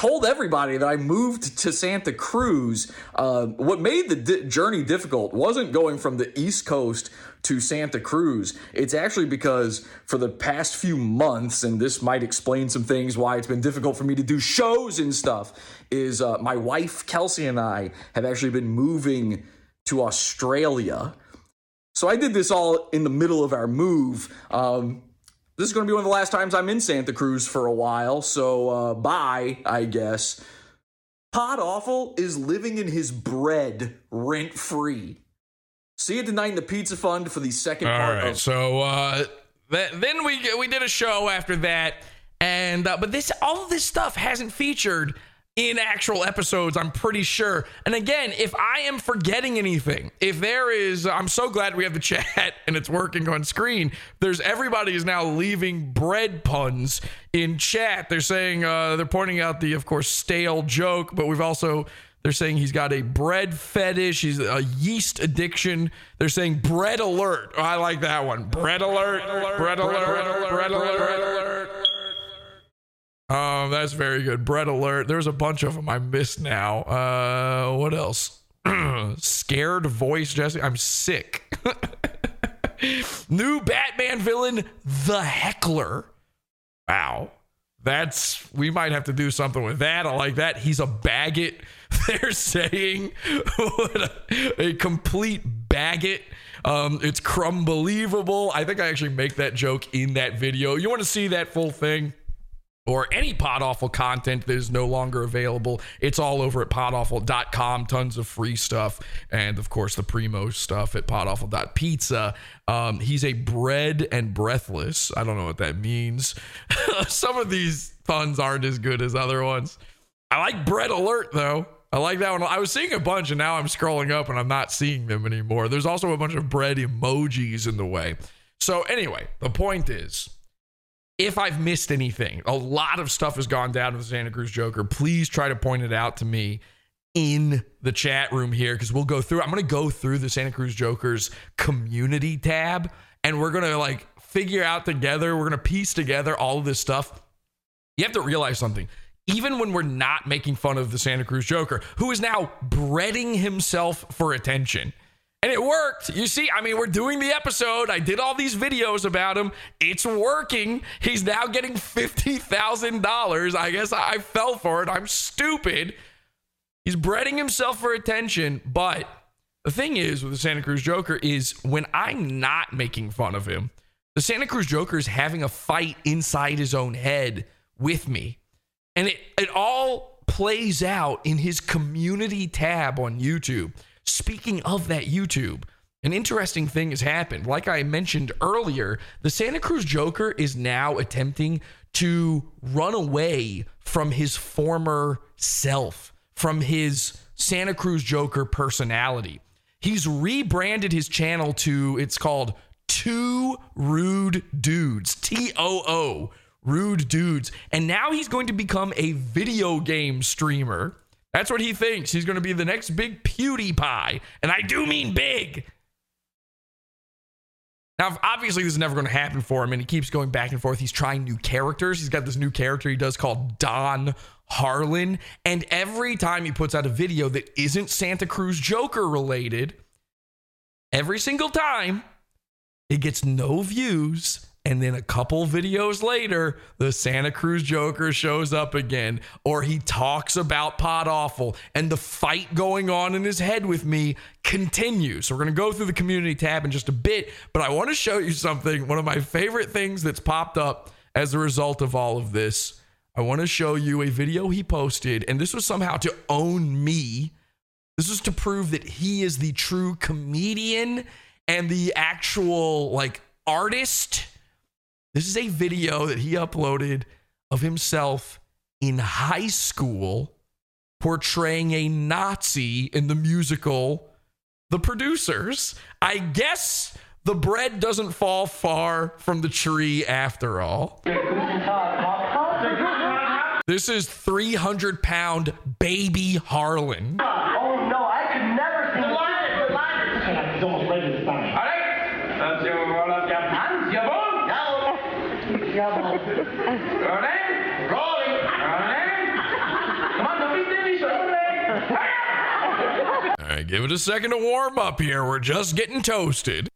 told everybody that I moved to Santa Cruz. Uh, what made the di- journey difficult wasn't going from the East Coast to Santa Cruz. It's actually because for the past few months, and this might explain some things why it's been difficult for me to do shows and stuff, is uh, my wife Kelsey and I have actually been moving to Australia. So I did this all in the middle of our move. Um, this is going to be one of the last times I'm in Santa Cruz for a while, so uh, bye, I guess. Pod Awful is living in his bread rent free. See you tonight in the Pizza Fund for the second All part right. of So uh, th- then we we did a show after that, and uh, but this all of this stuff hasn't featured in actual episodes. I'm pretty sure. And again, if I am forgetting anything, if there is, I'm so glad we have the chat and it's working on screen. There's everybody is now leaving bread puns in chat. They're saying uh, they're pointing out the of course stale joke, but we've also they're saying he's got a bread fetish. He's a yeast addiction. They're saying bread alert. Oh, I like that one. Bread alert. Bread alert. Bread alert. Oh, that's very good. Bread alert. There's a bunch of them I missed now. Uh, what else? Scared voice, Jesse. I'm sick. New Batman villain, the Heckler. Wow. That's we might have to do something with that. I like that. He's a baggot. They're saying a, a complete baggot. Um, it's crumbelievable. I think I actually make that joke in that video. You want to see that full thing? Or any pod awful content that is no longer available. It's all over at podawful.com. Tons of free stuff. And of course, the primo stuff at podawful.pizza. Um, he's a bread and breathless. I don't know what that means. Some of these puns aren't as good as other ones. I like bread alert though. I like that one. I was seeing a bunch and now I'm scrolling up and I'm not seeing them anymore. There's also a bunch of bread emojis in the way. So, anyway, the point is if I've missed anything, a lot of stuff has gone down with the Santa Cruz Joker. Please try to point it out to me in the chat room here because we'll go through. I'm going to go through the Santa Cruz Joker's community tab and we're going to like figure out together, we're going to piece together all of this stuff. You have to realize something. Even when we're not making fun of the Santa Cruz Joker, who is now breading himself for attention. And it worked. You see, I mean, we're doing the episode. I did all these videos about him. It's working. He's now getting $50,000. I guess I fell for it. I'm stupid. He's breading himself for attention. But the thing is with the Santa Cruz Joker is when I'm not making fun of him, the Santa Cruz Joker is having a fight inside his own head with me. And it, it all plays out in his community tab on YouTube. Speaking of that YouTube, an interesting thing has happened. Like I mentioned earlier, the Santa Cruz Joker is now attempting to run away from his former self, from his Santa Cruz Joker personality. He's rebranded his channel to, it's called Two Rude Dudes, T O O, Rude Dudes. And now he's going to become a video game streamer. That's what he thinks. He's going to be the next big PewDiePie. And I do mean big. Now, obviously, this is never going to happen for him, and he keeps going back and forth. He's trying new characters. He's got this new character he does called Don Harlan. And every time he puts out a video that isn't Santa Cruz Joker related, every single time, it gets no views. And then a couple videos later, the Santa Cruz Joker shows up again, or he talks about Pod Awful, and the fight going on in his head with me continues. So, we're going to go through the community tab in just a bit, but I want to show you something. One of my favorite things that's popped up as a result of all of this. I want to show you a video he posted, and this was somehow to own me. This was to prove that he is the true comedian and the actual, like, artist. This is a video that he uploaded of himself in high school portraying a Nazi in the musical The Producers. I guess the bread doesn't fall far from the tree after all. This is 300 pound baby Harlan. Oh no, I could never sing. The line, the line. It's almost ready this time. All right. Let's you roll up your pants, you boom. Jawohl. Rolling, rolling, rolling. Come on, don't be silly, rolling. All right, give it a second to warm up here. We're just getting toasted.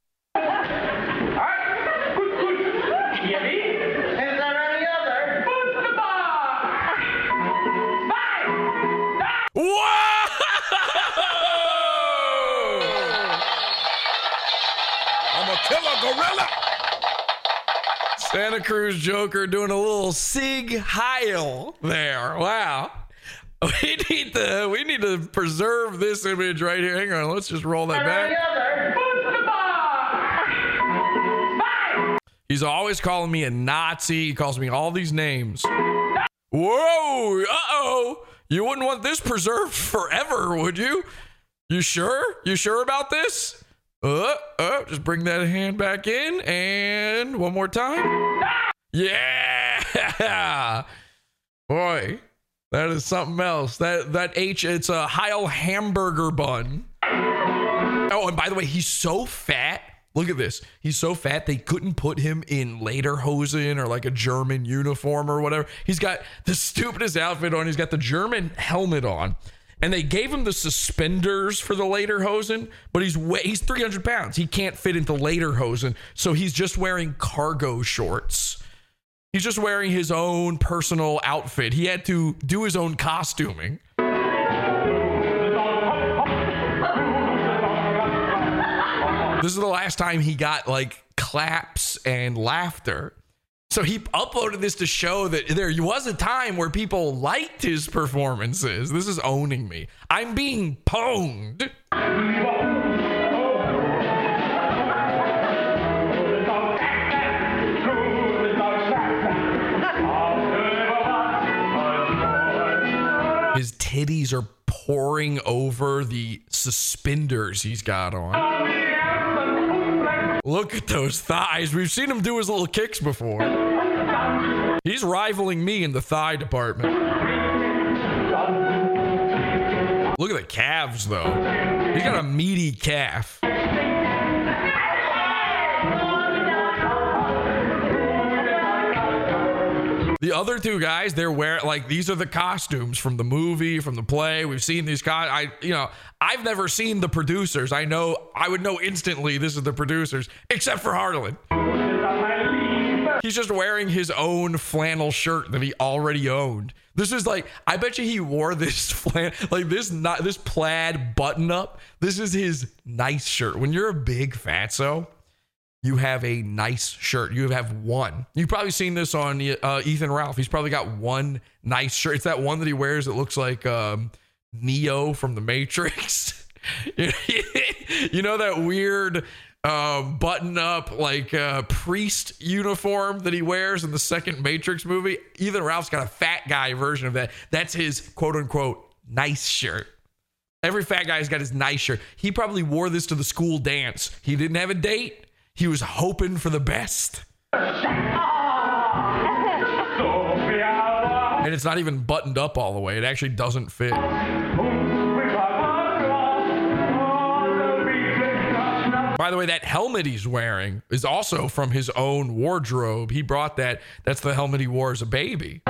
Killer gorilla. Santa Cruz Joker doing a little Sig Heil there. Wow. We need to we need to preserve this image right here. Hang on, let's just roll that back. He's always calling me a Nazi. He calls me all these names. Whoa! Uh oh! You wouldn't want this preserved forever, would you? You sure? You sure about this? Uh, uh, just bring that hand back in and one more time. Yeah! Boy, that is something else. That that H, it's a Heil hamburger bun. Oh, and by the way, he's so fat. Look at this. He's so fat they couldn't put him in lederhosen or like a German uniform or whatever. He's got the stupidest outfit on. He's got the German helmet on. And they gave him the suspenders for the lederhosen, but he's way, he's 300 pounds. He can't fit into lederhosen, so he's just wearing cargo shorts. He's just wearing his own personal outfit. He had to do his own costuming. This is the last time he got like claps and laughter. So he uploaded this to show that there was a time where people liked his performances. This is owning me. I'm being pwned. Titties are pouring over the suspenders he's got on. Look at those thighs. We've seen him do his little kicks before. He's rivaling me in the thigh department. Look at the calves, though. He's got a meaty calf. The other two guys, they're wearing like these are the costumes from the movie, from the play. We've seen these guys. I, you know, I've never seen the producers. I know I would know instantly this is the producers, except for Harlan. He's just wearing his own flannel shirt that he already owned. This is like I bet you he wore this flan like this not this plaid button up. This is his nice shirt. When you're a big fatso, you have a nice shirt. You have one. You've probably seen this on uh, Ethan Ralph. He's probably got one nice shirt. It's that one that he wears that looks like um, Neo from the Matrix. you know that weird uh, button up like uh, priest uniform that he wears in the second Matrix movie? Ethan Ralph's got a fat guy version of that. That's his quote unquote nice shirt. Every fat guy's got his nice shirt. He probably wore this to the school dance. He didn't have a date. He was hoping for the best. And it's not even buttoned up all the way. It actually doesn't fit. By the way, that helmet he's wearing is also from his own wardrobe. He brought that. That's the helmet he wore as a baby.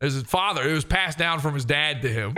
As his father, it was passed down from his dad to him.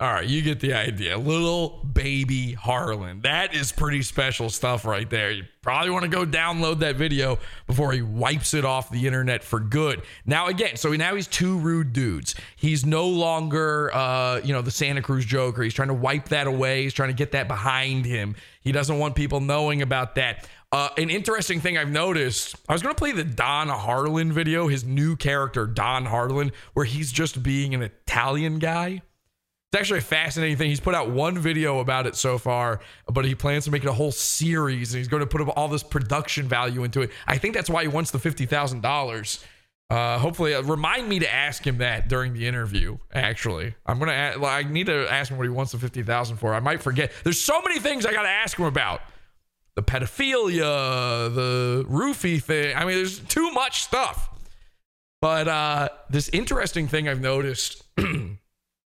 All right, you get the idea. Little baby Harlan. That is pretty special stuff right there. You probably want to go download that video before he wipes it off the internet for good. Now, again, so now he's two rude dudes. He's no longer, uh, you know, the Santa Cruz Joker. He's trying to wipe that away. He's trying to get that behind him. He doesn't want people knowing about that. Uh, an interesting thing I've noticed, I was going to play the Don Harlan video, his new character, Don Harlan, where he's just being an Italian guy. It's actually a fascinating thing. He's put out one video about it so far, but he plans to make it a whole series and he's going to put all this production value into it. I think that's why he wants the $50,000. Uh, hopefully, uh, remind me to ask him that during the interview. Actually, I'm gonna. I need to ask him what he wants the fifty thousand for. I might forget. There's so many things I gotta ask him about. The pedophilia, the roofie thing. I mean, there's too much stuff. But uh, this interesting thing I've noticed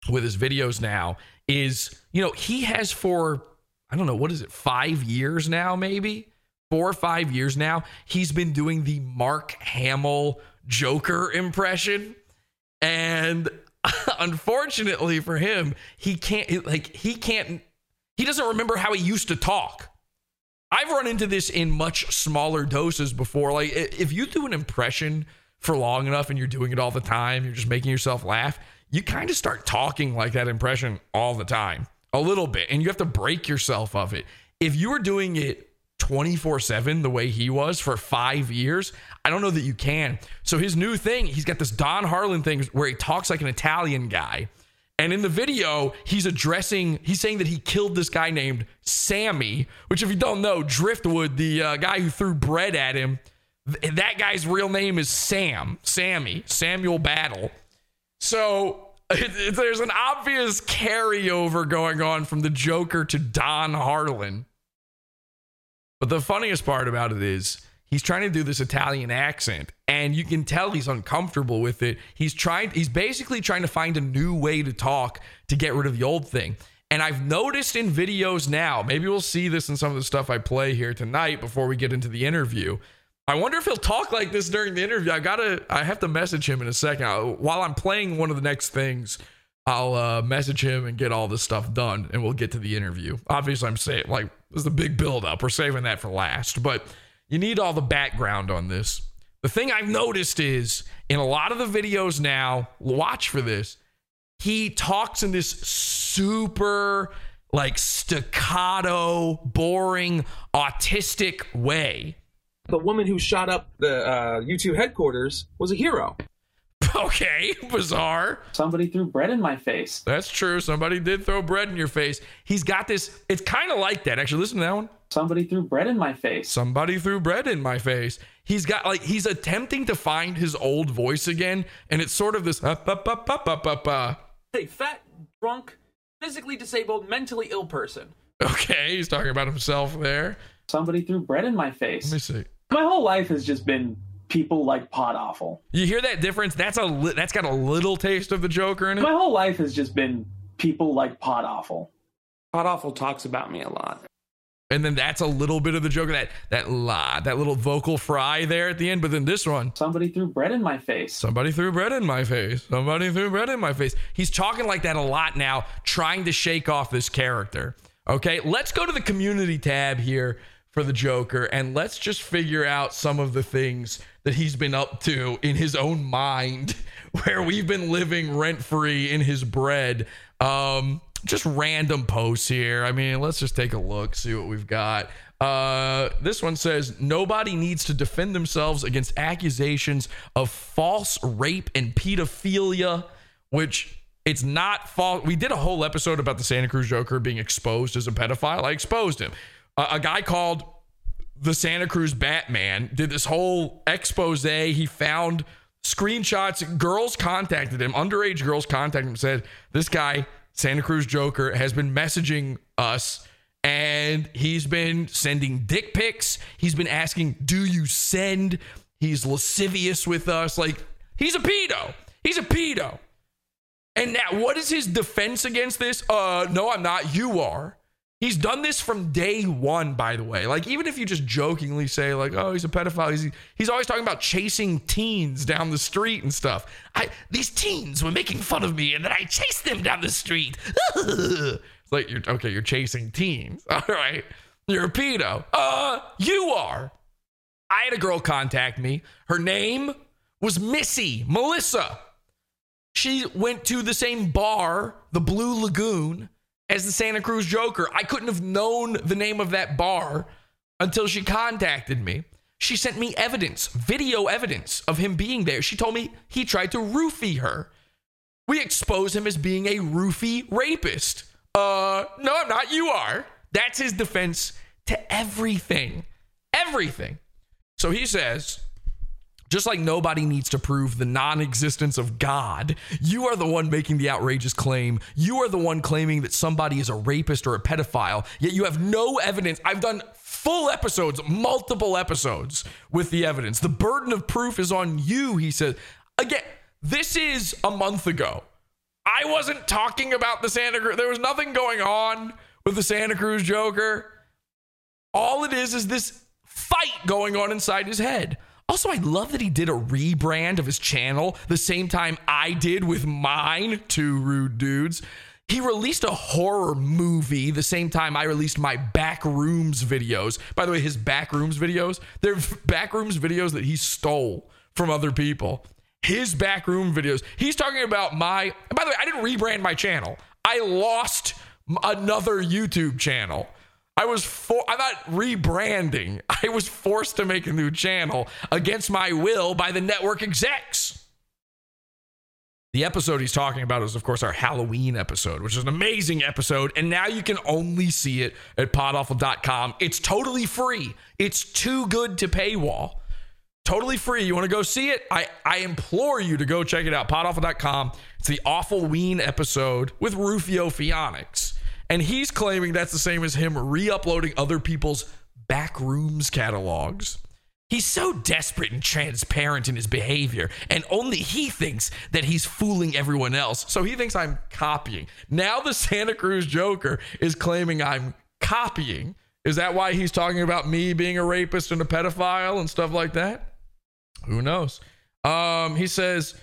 with his videos now is, you know, he has for I don't know what is it, five years now, maybe four or five years now. He's been doing the Mark Hamill Joker impression, and unfortunately for him, he can't like he can't he doesn't remember how he used to talk. I've run into this in much smaller doses before. Like if you do an impression for long enough and you're doing it all the time, you're just making yourself laugh, you kind of start talking like that impression all the time. A little bit. And you have to break yourself of it. If you were doing it 24 7 the way he was for five years, I don't know that you can. So his new thing, he's got this Don Harlan thing where he talks like an Italian guy. And in the video, he's addressing, he's saying that he killed this guy named Sammy, which, if you don't know, Driftwood, the uh, guy who threw bread at him, th- that guy's real name is Sam, Sammy, Samuel Battle. So it, there's an obvious carryover going on from the Joker to Don Harlan. But the funniest part about it is he's trying to do this Italian accent and you can tell he's uncomfortable with it. He's trying he's basically trying to find a new way to talk to get rid of the old thing. And I've noticed in videos now, maybe we'll see this in some of the stuff I play here tonight before we get into the interview. I wonder if he'll talk like this during the interview. I gotta, I have to message him in a second. Uh, While I'm playing one of the next things, I'll uh, message him and get all this stuff done, and we'll get to the interview. Obviously, I'm saying like is the big build up. We're saving that for last, but you need all the background on this. The thing I've noticed is in a lot of the videos now, watch for this. He talks in this super like staccato, boring, autistic way. The woman who shot up the uh, U2 headquarters was a hero. Okay, bizarre. Somebody threw bread in my face. That's true. Somebody did throw bread in your face. He's got this. It's kind of like that. Actually, listen to that one. Somebody threw bread in my face. Somebody threw bread in my face. He's got like he's attempting to find his old voice again, and it's sort of this up up up up up up. Uh. A fat, drunk, physically disabled, mentally ill person. Okay, he's talking about himself there. Somebody threw bread in my face. Let me see. My whole life has just been people like pod awful. You hear that difference? That's a li- that's got a little taste of the Joker in it. My whole life has just been people like pod awful. Pod awful talks about me a lot. And then that's a little bit of the Joker. That that la that little vocal fry there at the end. But then this one, Somebody threw bread in my face. Somebody threw bread in my face. Somebody threw bread in my face. He's talking like that a lot now, trying to shake off this character. Okay, let's go to the community tab here for the Joker and let's just figure out some of the things that he's been up to in his own mind, where we've been living rent free in his bread. Um, just random posts here. I mean, let's just take a look, see what we've got. Uh, this one says nobody needs to defend themselves against accusations of false rape and pedophilia, which it's not false. We did a whole episode about the Santa Cruz Joker being exposed as a pedophile. I exposed him. Uh, a guy called the Santa Cruz Batman did this whole expose. He found screenshots. Girls contacted him, underage girls contacted him, said, This guy, Santa Cruz Joker, has been messaging us and he's been sending dick pics. He's been asking, Do you send? He's lascivious with us. Like, he's a pedo. He's a pedo. And now, what is his defense against this? Uh, no, I'm not. You are. He's done this from day one, by the way. Like, even if you just jokingly say, like, oh, he's a pedophile, he's, he's always talking about chasing teens down the street and stuff. I These teens were making fun of me, and then I chased them down the street. it's like, you're okay, you're chasing teens. All right. You're a pedo. Uh, you are. I had a girl contact me. Her name was Missy, Melissa. She went to the same bar, the Blue Lagoon, as the Santa Cruz Joker. I couldn't have known the name of that bar until she contacted me. She sent me evidence, video evidence of him being there. She told me he tried to roofie her. We expose him as being a roofie rapist. Uh, no, I'm not. You are. That's his defense to everything. Everything. So he says, just like nobody needs to prove the non existence of God, you are the one making the outrageous claim. You are the one claiming that somebody is a rapist or a pedophile, yet you have no evidence. I've done full episodes, multiple episodes with the evidence. The burden of proof is on you, he says. Again, this is a month ago. I wasn't talking about the Santa Cruz. There was nothing going on with the Santa Cruz Joker. All it is is this fight going on inside his head. Also, I love that he did a rebrand of his channel the same time I did with mine, Two Rude Dudes. He released a horror movie the same time I released my Backrooms videos. By the way, his Backrooms videos, they're Backrooms videos that he stole from other people. His backroom videos. He's talking about my. By the way, I didn't rebrand my channel. I lost another YouTube channel. I was for I'm not rebranding. I was forced to make a new channel against my will by the network execs. The episode he's talking about is, of course, our Halloween episode, which is an amazing episode. And now you can only see it at podawful.com. It's totally free. It's too good to paywall. Totally free. You want to go see it? I, I implore you to go check it out. Podawful.com. It's the Awful Ween episode with Rufio Phoenix. And he's claiming that's the same as him re uploading other people's backrooms catalogs. He's so desperate and transparent in his behavior, and only he thinks that he's fooling everyone else. So he thinks I'm copying. Now the Santa Cruz Joker is claiming I'm copying. Is that why he's talking about me being a rapist and a pedophile and stuff like that? Who knows? Um, he says,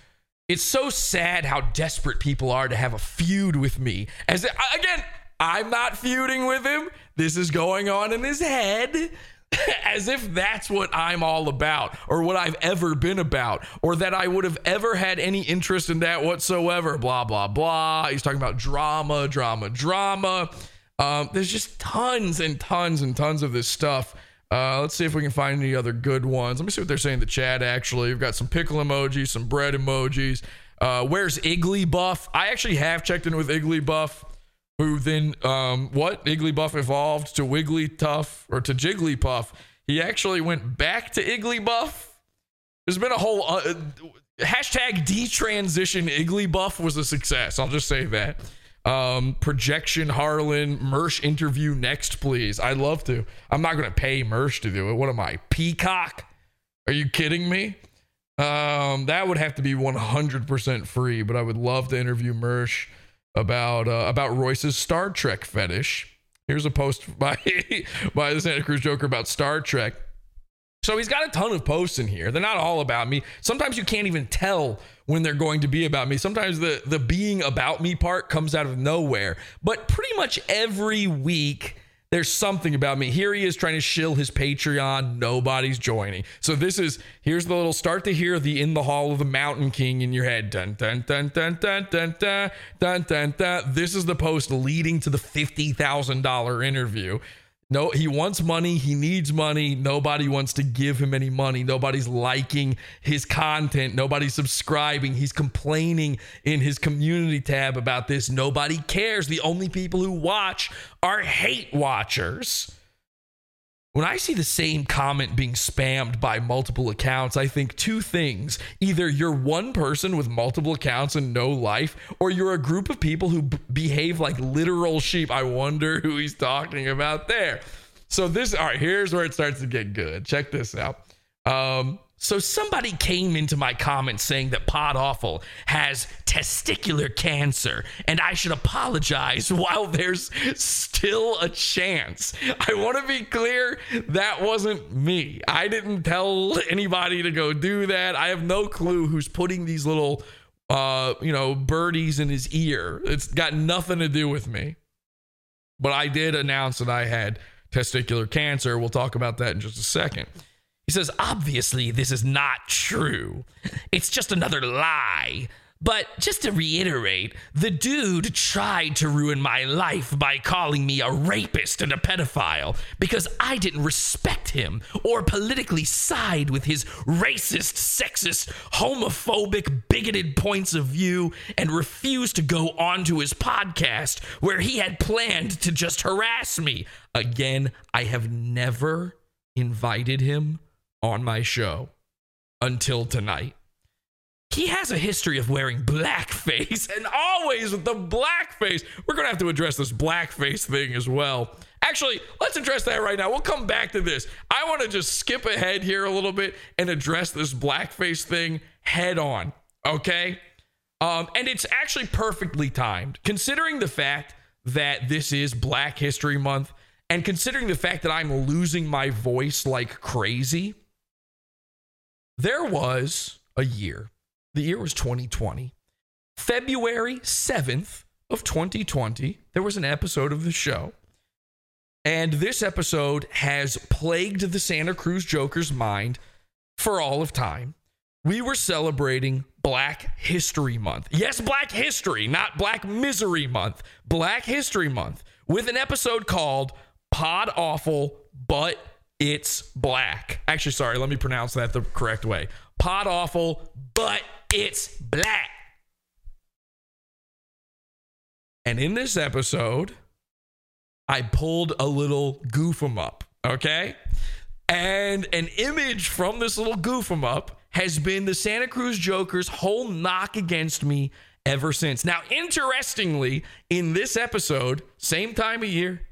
it's so sad how desperate people are to have a feud with me. As again, I'm not feuding with him. This is going on in his head. As if that's what I'm all about, or what I've ever been about, or that I would have ever had any interest in that whatsoever. Blah, blah, blah. He's talking about drama, drama, drama. Um, there's just tons and tons and tons of this stuff. Uh, let's see if we can find any other good ones. Let me see what they're saying in the chat, actually. We've got some pickle emojis, some bread emojis. Uh, where's Igglybuff? I actually have checked in with Igglybuff who then um, what Igglybuff evolved to Wiggly Wigglytuff or to Jigglypuff. He actually went back to Igglybuff. There's been a whole uh, hashtag detransition Igglybuff was a success. I'll just say that. Um, projection Harlan Mersh interview next, please. I'd love to. I'm not gonna pay Mersh to do it. What am I, Peacock? Are you kidding me? Um, that would have to be 100% free, but I would love to interview Mersh about uh, about Royce's Star Trek fetish. Here's a post by by the Santa Cruz Joker about Star Trek. So he's got a ton of posts in here. They're not all about me. Sometimes you can't even tell when they're going to be about me. Sometimes the the being about me part comes out of nowhere. But pretty much every week there's something about me. Here he is trying to shill his Patreon. Nobody's joining. So this is here's the little start to hear the in the hall of the Mountain King in your head. Dun dun dun dun dun dun dun dun dun dun. This is the post leading to the fifty thousand dollar interview. No, he wants money. He needs money. Nobody wants to give him any money. Nobody's liking his content. Nobody's subscribing. He's complaining in his community tab about this. Nobody cares. The only people who watch are hate watchers. When I see the same comment being spammed by multiple accounts, I think two things. Either you're one person with multiple accounts and no life, or you're a group of people who b- behave like literal sheep. I wonder who he's talking about there. So, this, all right, here's where it starts to get good. Check this out. Um, so somebody came into my comments saying that Pod Awful has testicular cancer and I should apologize while there's still a chance. I want to be clear that wasn't me. I didn't tell anybody to go do that. I have no clue who's putting these little uh, you know, birdies in his ear. It's got nothing to do with me. But I did announce that I had testicular cancer. We'll talk about that in just a second. He says, obviously, this is not true. It's just another lie. But just to reiterate, the dude tried to ruin my life by calling me a rapist and a pedophile because I didn't respect him or politically side with his racist, sexist, homophobic, bigoted points of view and refused to go onto his podcast where he had planned to just harass me. Again, I have never invited him on my show until tonight. He has a history of wearing blackface and always with the blackface. We're going to have to address this blackface thing as well. Actually, let's address that right now. We'll come back to this. I want to just skip ahead here a little bit and address this blackface thing head on, okay? Um, and it's actually perfectly timed, considering the fact that this is Black History Month and considering the fact that I'm losing my voice like crazy. There was a year the year was 2020. February 7th of 2020, there was an episode of the show. And this episode has plagued the Santa Cruz Joker's mind for all of time. We were celebrating Black History Month. Yes, Black History, not Black Misery Month. Black History Month with an episode called Pod Awful, but it's black. Actually, sorry, let me pronounce that the correct way. Pod Awful, but it's black. And in this episode, I pulled a little goof 'em up, okay? And an image from this little goof 'em up has been the Santa Cruz Joker's whole knock against me ever since. Now, interestingly, in this episode, same time of year,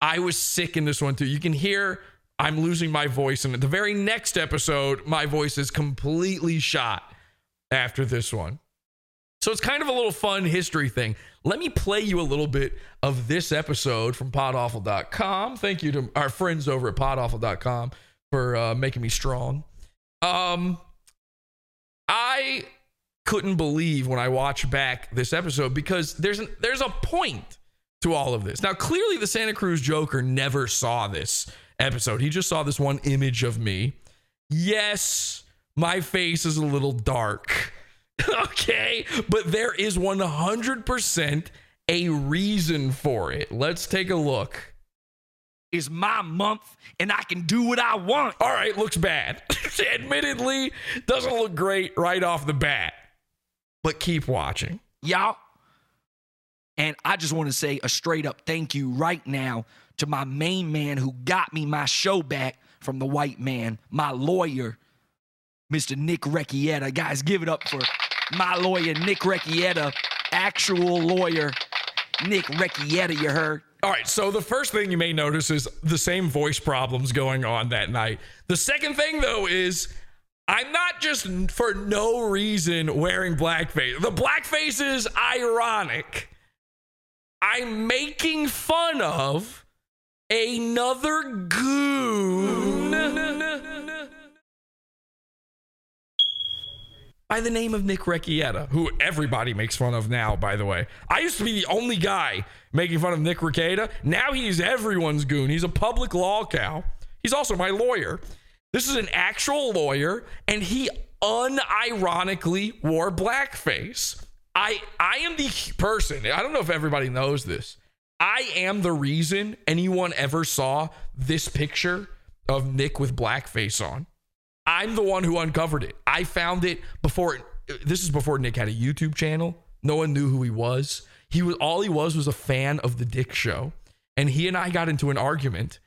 I was sick in this one too. You can hear I'm losing my voice. And the very next episode, my voice is completely shot after this one. So it's kind of a little fun history thing. Let me play you a little bit of this episode from podawful.com. Thank you to our friends over at podawful.com for uh, making me strong. Um, I couldn't believe when I watched back this episode because there's an, there's a point to all of this. Now, clearly, the Santa Cruz Joker never saw this episode. He just saw this one image of me. Yes, my face is a little dark. okay, but there is 100% a reason for it. Let's take a look. Is my month and I can do what I want. All right, looks bad. Admittedly, doesn't look great right off the bat. But keep watching. Y'all. And I just want to say a straight up thank you right now to my main man who got me my show back from the white man, my lawyer, Mr. Nick Rekieta. Guys, give it up for my lawyer, Nick Rekieta, actual lawyer, Nick Rekieta, you heard? All right, so the first thing you may notice is the same voice problems going on that night. The second thing, though, is I'm not just for no reason wearing blackface. The blackface is ironic. I'm making fun of another goon by the name of Nick Rekieta, who everybody makes fun of now, by the way. I used to be the only guy making fun of Nick Rekieta. Now he's everyone's goon. He's a public law cow. He's also my lawyer. This is an actual lawyer, and he unironically wore blackface. I I am the person. I don't know if everybody knows this. I am the reason anyone ever saw this picture of Nick with blackface on. I'm the one who uncovered it. I found it before this is before Nick had a YouTube channel. No one knew who he was. He was all he was was a fan of the Dick show. And he and I got into an argument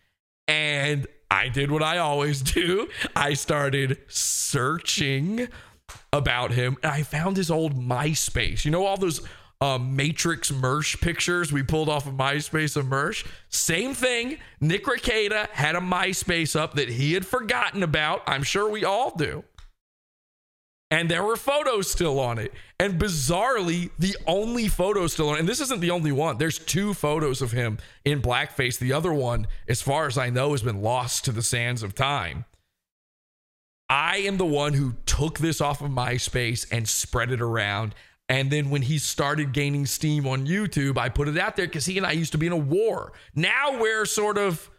and I did what I always do. I started searching about him and I found his old MySpace. You know all those uh, Matrix Mersh pictures we pulled off of MySpace of Mersh. Same thing. Nick Rekieta had a MySpace up that he had forgotten about. I'm sure we all do. And there were photos still on it. And bizarrely, the only photo still on it, and this isn't the only one. There's two photos of him in blackface. The other one, as far as I know, has been lost to the sands of time. I am the one who took this off of MySpace and spread it around. And then when he started gaining steam on YouTube, I put it out there because he and I used to be in a war. Now we're sort of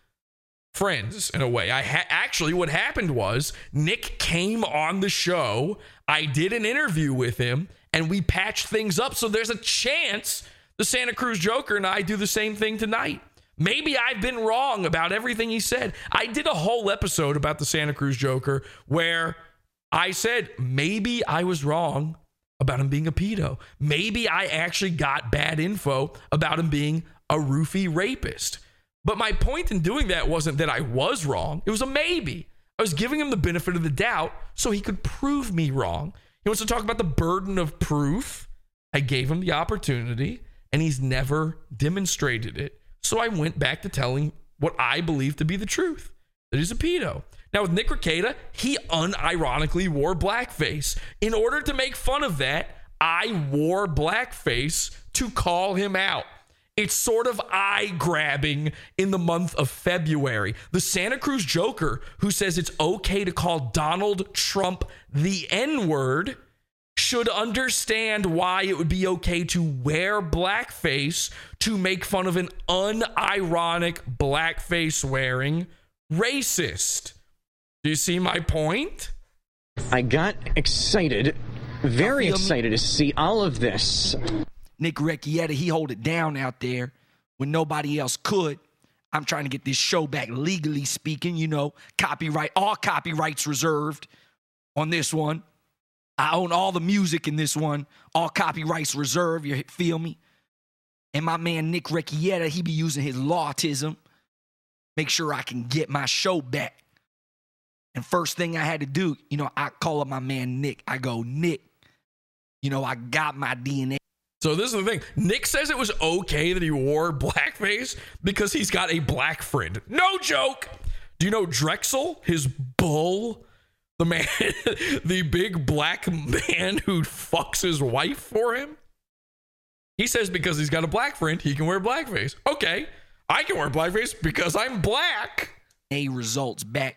friends in a way. I ha- actually, what happened was Nick came on the show. I did an interview with him, and we patched things up. So there's a chance the Santa Cruz Joker and I do the same thing tonight. Maybe I've been wrong about everything he said. I did a whole episode about the Santa Cruz Joker where I said maybe I was wrong about him being a pedo. Maybe I actually got bad info about him being a roofie rapist. But my point in doing that wasn't that I was wrong, it was a maybe. I was giving him the benefit of the doubt so he could prove me wrong. He wants to talk about the burden of proof. I gave him the opportunity and he's never demonstrated it. So I went back to telling what I believe to be the truth that he's a pedo. Now, with Nick Rekieta, he unironically wore blackface. In order to make fun of that, I wore blackface to call him out. It's sort of eye grabbing in the month of February. The Santa Cruz Joker, who says it's okay to call Donald Trump the N word, should understand why it would be okay to wear blackface to make fun of an unironic blackface wearing racist. Do you see my point? I got excited, very feel me? excited to see all of this. Nick Rekieta, he hold it down out there when nobody else could. I'm trying to get this show back legally speaking, you know, copyright, all copyrights reserved on this one. I own all the music in this one, all copyrights reserved, you feel me? And my man Nick Rekieta, he be using his lawtism, make sure I can get my show back. And first thing I had to do, you know, I call up my man Nick. I go, Nick, you know, I got my DNA. So this is the thing. Nick says it was okay that he wore blackface because he's got a black friend. No joke. Do you know Drexel, his bull, the man, the big black man who fucks his wife for him? He says because he's got a black friend, he can wear blackface. Okay, I can wear blackface because I'm black. A results back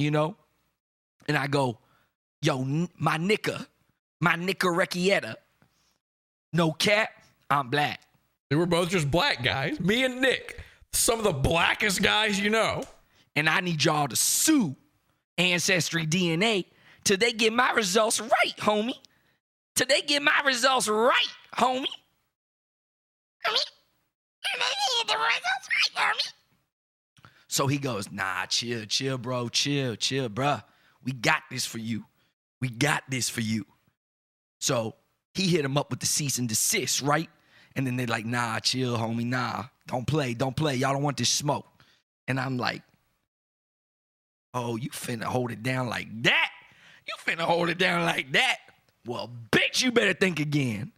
you know, and I go, yo, my nicka, my nicka Rekieta. No cap, I'm black. They were both just black guys. Me and Nick, some of the blackest guys you know. And I need y'all to sue Ancestry DNA till they get my results right, homie. Till they get my results right, homie. Homie. Till they get the results right, homie. So he goes, nah, chill, chill, bro, chill, chill, bruh. We got this for you. We got this for you. So he hit him up with the cease and desist, right? And then they're like, nah, chill, homie, nah, don't play, don't play. Y'all don't want this smoke. And I'm like, oh, you finna hold it down like that? You finna hold it down like that? Well, bitch, you better think again.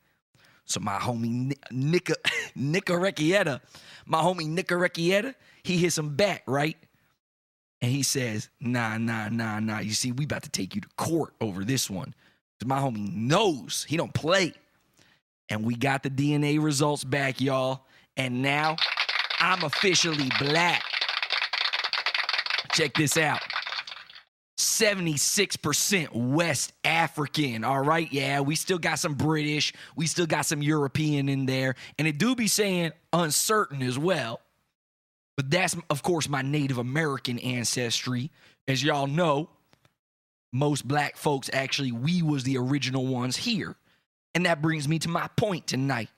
So my homie Ni- Nika Nika my homie Nika Rekieta, he hits him back, right? And he says, nah, nah, nah, nah. You see, we about to take you to court over this one. my homie knows he don't play. And we got the DNA results back, y'all. And now I'm officially black. Check this out. 76% West African. All right. Yeah, we still got some British. We still got some European in there. And it do be saying uncertain as well. But that's, of course, my Native American ancestry. As y'all know, most black folks actually, we was the original ones here. And that brings me to my point tonight.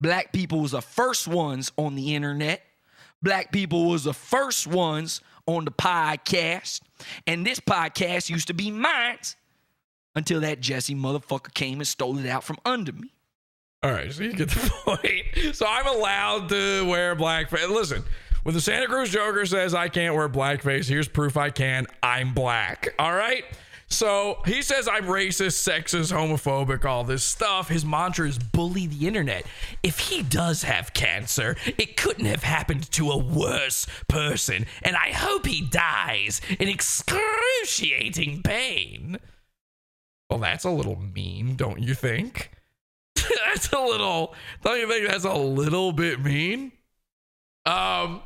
Black people was the first ones on the internet. Black people was the first ones on the podcast. And this podcast used to be mine until that Jesse motherfucker came and stole it out from under me. All right, so you get the point. So I'm allowed to wear blackface. Listen, when the Santa Cruz Joker says I can't wear blackface, here's proof I can. I'm black. All right. So he says I'm racist, sexist, homophobic, all this stuff. His mantra is bully the internet. If he does have cancer, it couldn't have happened to a worse person. And I hope he dies in excruciating pain. Well, that's a little mean, don't you think? that's a little, don't you think that's a little bit mean? Um,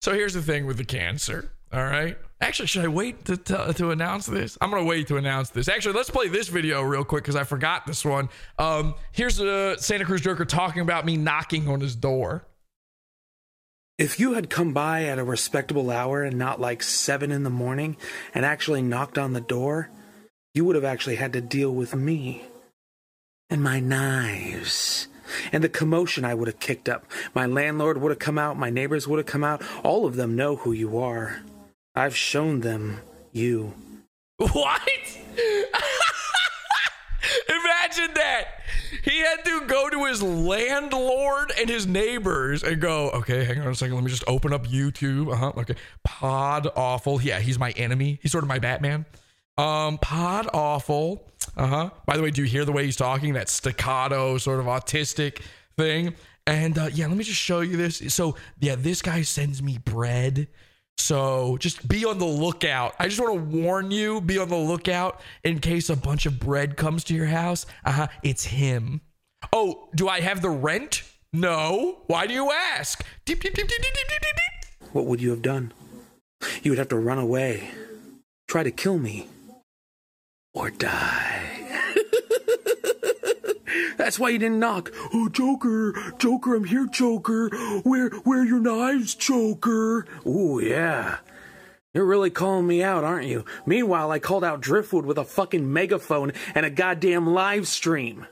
so here's the thing with the cancer. All right. Actually, should I wait to to, to announce this? I'm gonna wait to announce this. Actually, let's play this video real quick because I forgot this one. Um, here's a Santa Cruz Joker talking about me knocking on his door. If you had come by at a respectable hour and not like seven in the morning and actually knocked on the door, you would have actually had to deal with me and my knives and the commotion I would have kicked up. My landlord would have come out, my neighbors would have come out. All of them know who you are. I've shown them you. What? Imagine that. He had to go to his landlord and his neighbors and go, okay, hang on a second. Let me just open up YouTube. Uh huh. Okay. Pod awful. Yeah, he's my enemy. He's sort of my Batman. Um, pod awful. Uh huh. By the way, do you hear the way he's talking? That staccato, sort of autistic thing. And uh, yeah, let me just show you this. So yeah, this guy sends me bread. So just be on the lookout. I just want to warn you, be on the lookout in case a bunch of bread comes to your house. Uh-huh, it's him. Oh, do I have the rent? No. Why do you ask? Deep, deep, deep. What would you have done? You would have to run away, try to kill me, or die. That's why you didn't knock. Oh, Joker, Joker, I'm here, Joker. Where, where are your knives, Joker? Ooh, yeah. You're really calling me out, aren't you? Meanwhile, I called out Driftwood with a fucking megaphone and a goddamn live stream.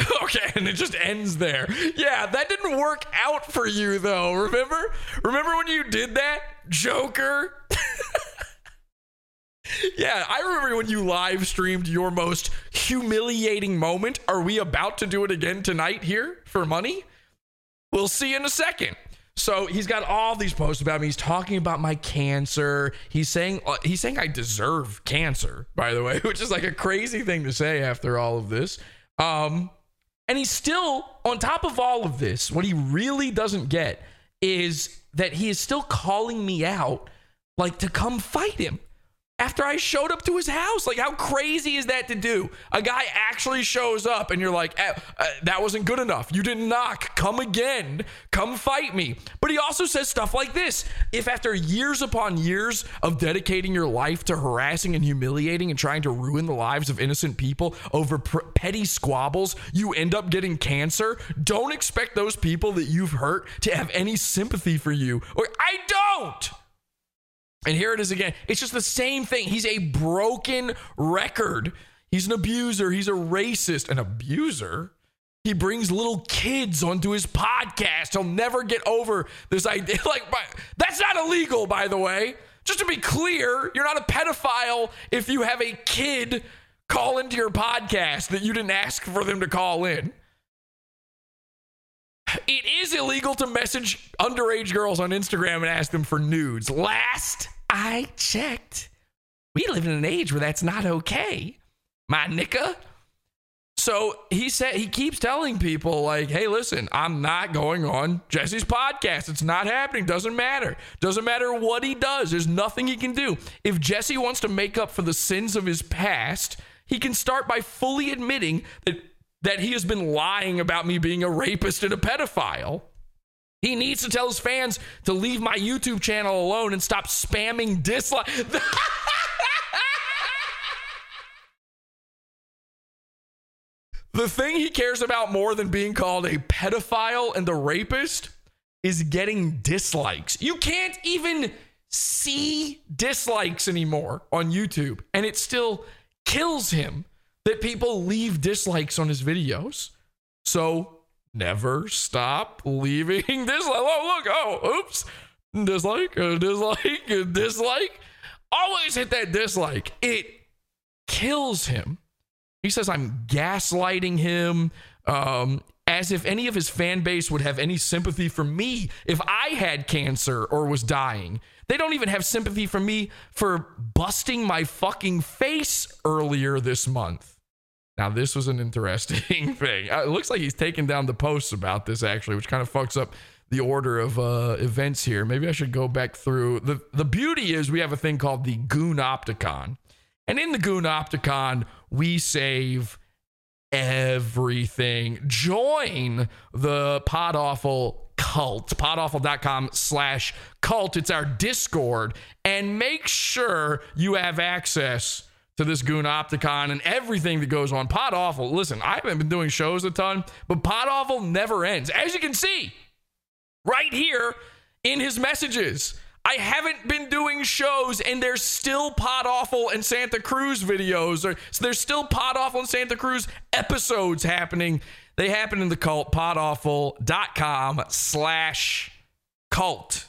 Okay, and it just ends there. Yeah, that didn't work out for you though. Remember? Remember when you did that, Joker? yeah, I remember when you live streamed your most humiliating moment. Are we about to do it again tonight here for money? We'll see in a second. So he's got all these posts about me. He's talking about my cancer. He's saying uh, he's saying I deserve cancer, by the way, which is like a crazy thing to say after all of this. Um, and he's still on top of all of this. What he really doesn't get is that he is still calling me out, like to come fight him after I showed up to his house. Like, how crazy is that to do? A guy actually shows up and you're like, eh, uh, that wasn't good enough. You didn't knock. Come again. Come fight me. But he also says stuff like this If after years upon years of dedicating your life to harassing and humiliating and trying to ruin the lives of innocent people over pr- petty squabbles, you end up getting cancer, don't expect those people that you've hurt to have any sympathy for you. Or I don't. And here it is again. It's just the same thing. He's a broken record. He's an abuser. He's a racist. An abuser? He brings little kids onto his podcast. He'll never get over this idea. Like, that's not illegal, by the way. Just to be clear, you're not a pedophile if you have a kid call into your podcast that you didn't ask for them to call in. It is illegal to message underage girls on Instagram and ask them for nudes. Last I checked, we live in an age where that's not okay, my nicka. So he said he keeps telling people like, "Hey, listen, I'm not going on Jesse's podcast. It's not happening. Doesn't matter. Doesn't matter what he does. There's nothing he can do. If Jesse wants to make up for the sins of his past, he can start by fully admitting that that he has been lying about me being a rapist and a pedophile. He needs to tell his fans to leave my YouTube channel alone and stop spamming dislike. the thing he cares about more than being called a pedophile and a rapist is getting dislikes. You can't even see dislikes anymore on YouTube, and it still kills him that people leave dislikes on his videos. So never stop leaving dislike. Oh, look, oh, oops. Dislike, a dislike, a dislike. Always hit that dislike. It kills him. He says I'm gaslighting him, um, as if any of his fan base would have any sympathy for me if I had cancer or was dying. They don't even have sympathy for me for busting my fucking face earlier this month. Now, this was an interesting thing. Uh, it looks like he's taken down the posts about this, actually, which kind of fucks up the order of uh, events here. Maybe I should go back through. The, the beauty is we have a thing called the Goon Opticon. And in the Goon Opticon, we save everything. Join the Pod Awful cult, podawful.com slash cult. It's our Discord. And make sure you have access to this Goon Opticon and everything that goes on. Pod Awful, listen, I haven't been doing shows a ton, but Pod Awful never ends. As you can see, right here in his messages. I haven't been doing shows and there's still Pod Awful and Santa Cruz videos. Or, so there's still Pod Awful and Santa Cruz episodes happening. They happen in the cult, podawful.com slash cult.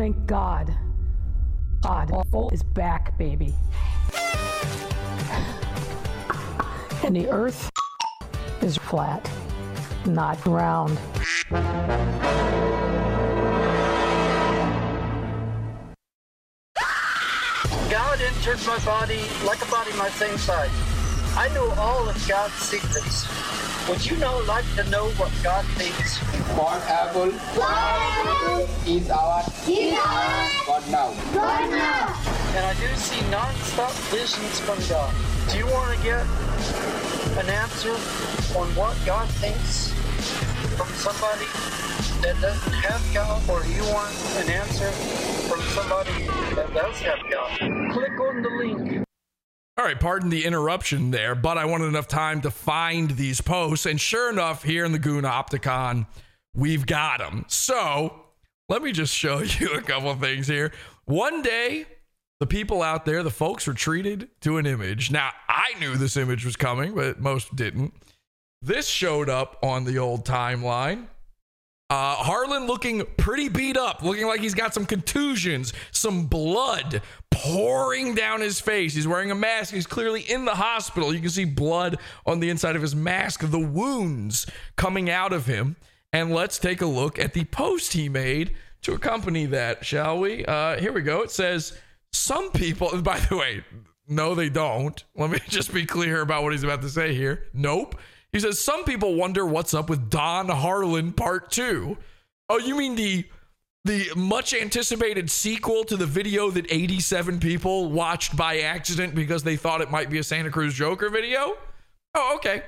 Thank God. God awful is back, baby. And the earth is flat, not round. God entered my body like a body my same size. I know all of God's secrets. Would you now like to know what God thinks? One apple is our God now. God now. And I do see non-stop visions from God. Do you want to get an answer on what God thinks from somebody that doesn't have God, or do you want an answer from somebody that does have God? Click on the link. All right, pardon the interruption there, but I wanted enough time to find these posts. And sure enough, here in the Goon Opticon, we've got them. So let me just show you a couple things here. One day, the people out there, the folks were treated to an image. Now, I knew this image was coming, but most didn't. This showed up on the old timeline. Uh, Harlan looking pretty beat up, looking like he's got some contusions, some blood pouring down his face. He's wearing a mask. He's clearly in the hospital. You can see blood on the inside of his mask, the wounds coming out of him. And let's take a look at the post he made to accompany that, shall we? Uh, here we go. It says, Some people, by the way, no, they don't. Let me just be clear about what he's about to say here. Nope. He says some people wonder what's up with Don Harlan Part Two. Oh, you mean the the much anticipated sequel to the video that 87 people watched by accident because they thought it might be a Santa Cruz Joker video? Oh, okay.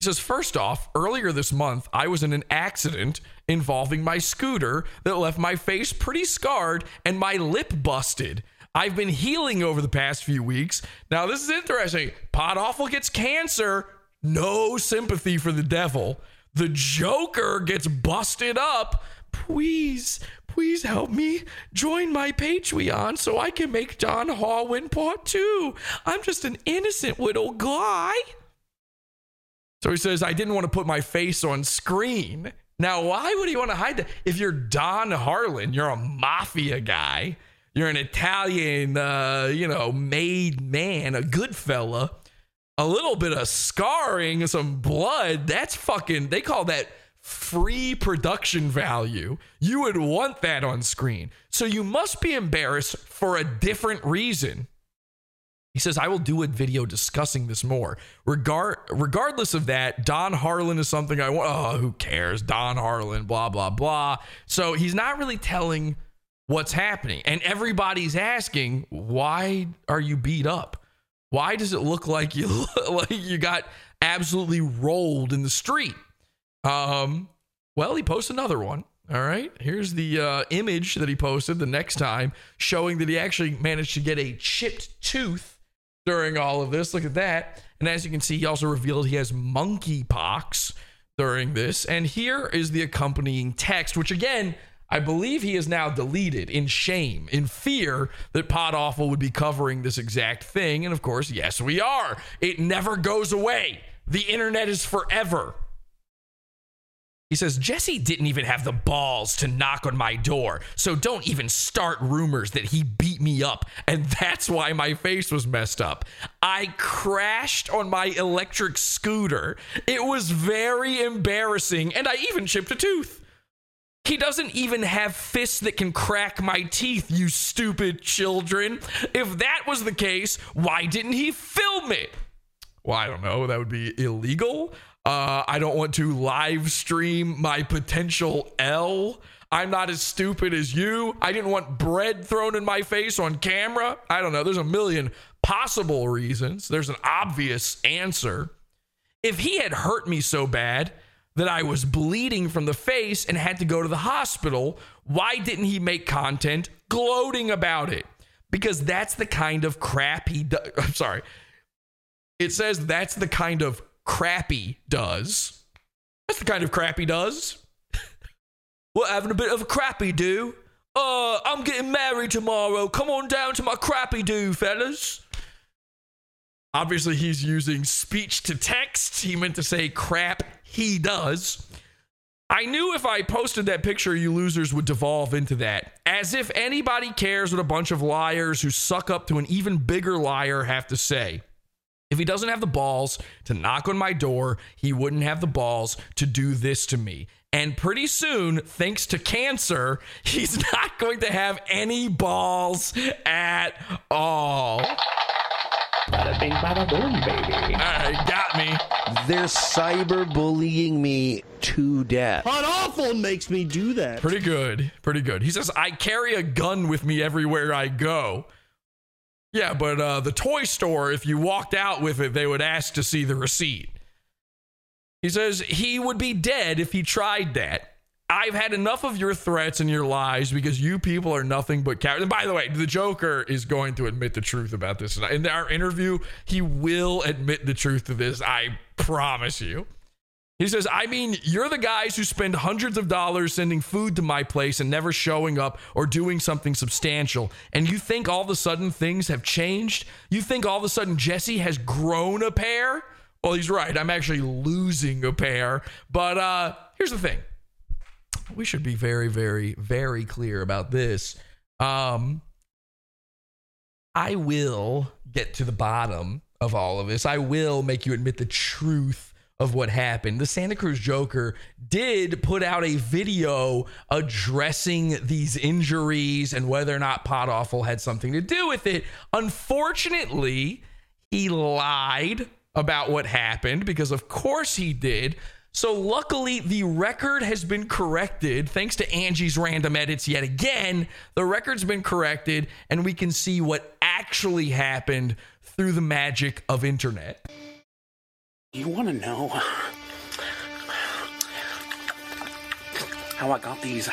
He says, first off, earlier this month, I was in an accident involving my scooter that left my face pretty scarred and my lip busted. I've been healing over the past few weeks. Now, this is interesting. Pod Awful gets cancer no sympathy for the devil. The Joker gets busted up. Please, please help me join my Patreon so I can make Don Harlan part two. I'm just an innocent little guy. So he says, I didn't want to put my face on screen. Now, why would he want to hide that? If you're Don Harlan, you're a mafia guy, you're an Italian, uh, you know, made man, a good fella a little bit of scarring, some blood, that's fucking, they call that free production value. You would want that on screen. So you must be embarrassed for a different reason. He says, I will do a video discussing this more. Regard, regardless of that, Don Harlan is something I want. Oh, who cares? Don Harlan, blah, blah, blah. So he's not really telling what's happening. And everybody's asking, why are you beat up? Why does it look like you like you got absolutely rolled in the street? Um, well, he posts another one. All right, here's the uh, image that he posted the next time, showing that he actually managed to get a chipped tooth during all of this. Look at that. And as you can see, he also revealed he has monkeypox during this. And here is the accompanying text, which again I believe he is now deleted in shame, in fear that Pod Awful would be covering this exact thing. And of course, yes, we are. It never goes away. The internet is forever. He says, Jesse didn't even have the balls to knock on my door, so don't even start rumors that he beat me up, and that's why my face was messed up. I crashed on my electric scooter. It was very embarrassing, and I even chipped a tooth. He doesn't even have fists that can crack my teeth, you stupid children. If that was the case, why didn't he film it? Well, I don't know. That would be illegal. Uh, I don't want to live stream my potential L. I'm not as stupid as you. I didn't want bread thrown in my face on camera. I don't know. There's a million possible reasons. There's an obvious answer. If he had hurt me so bad that I was bleeding from the face and had to go to the hospital, why didn't he make content gloating about it? Because that's the kind of crap he does. I'm sorry. It says that's the kind of crap he does. That's the kind of crap he does. We're having a bit of a crappy do. Uh, I'm getting married tomorrow. Come on down to my crappy do, fellas. Obviously, he's using speech to text. He meant to say crap he does. I knew if I posted that picture, you losers would devolve into that. As if anybody cares what a bunch of liars who suck up to an even bigger liar have to say. If he doesn't have the balls to knock on my door, he wouldn't have the balls to do this to me. And pretty soon, thanks to cancer, he's not going to have any balls at all. Bada bing, bada boom, baby. All right, got me. They're cyberbullying me to death. Hot awful makes me do that. Pretty good. Pretty good. He says, I carry a gun with me everywhere I go. Yeah, but uh, the toy store, if you walked out with it, they would ask to see the receipt. He says he would be dead if he tried that. I've had enough of your threats and your lies because you people are nothing but cowards. And by the way, the Joker is going to admit the truth about this. In our interview, he will admit the truth to this. I promise you. He says, I mean, you're the guys who spend hundreds of dollars sending food to my place and never showing up or doing something substantial. And you think all of a sudden things have changed? You think all of a sudden Jesse has grown a pair? Well, he's right. I'm actually losing a pair. But uh, here's the thing we should be very, very, very clear about this. Um, I will get to the bottom of all of this. I will make you admit the truth of what happened. The Santa Cruz Joker did put out a video addressing these injuries and whether or not Pod Awful had something to do with it. Unfortunately, he lied about what happened because, of course, he did. So, luckily, the record has been corrected. Thanks to Angie's random edits yet again, the record's been corrected, and we can see what actually happened through the magic of internet. You want to know how I got these uh,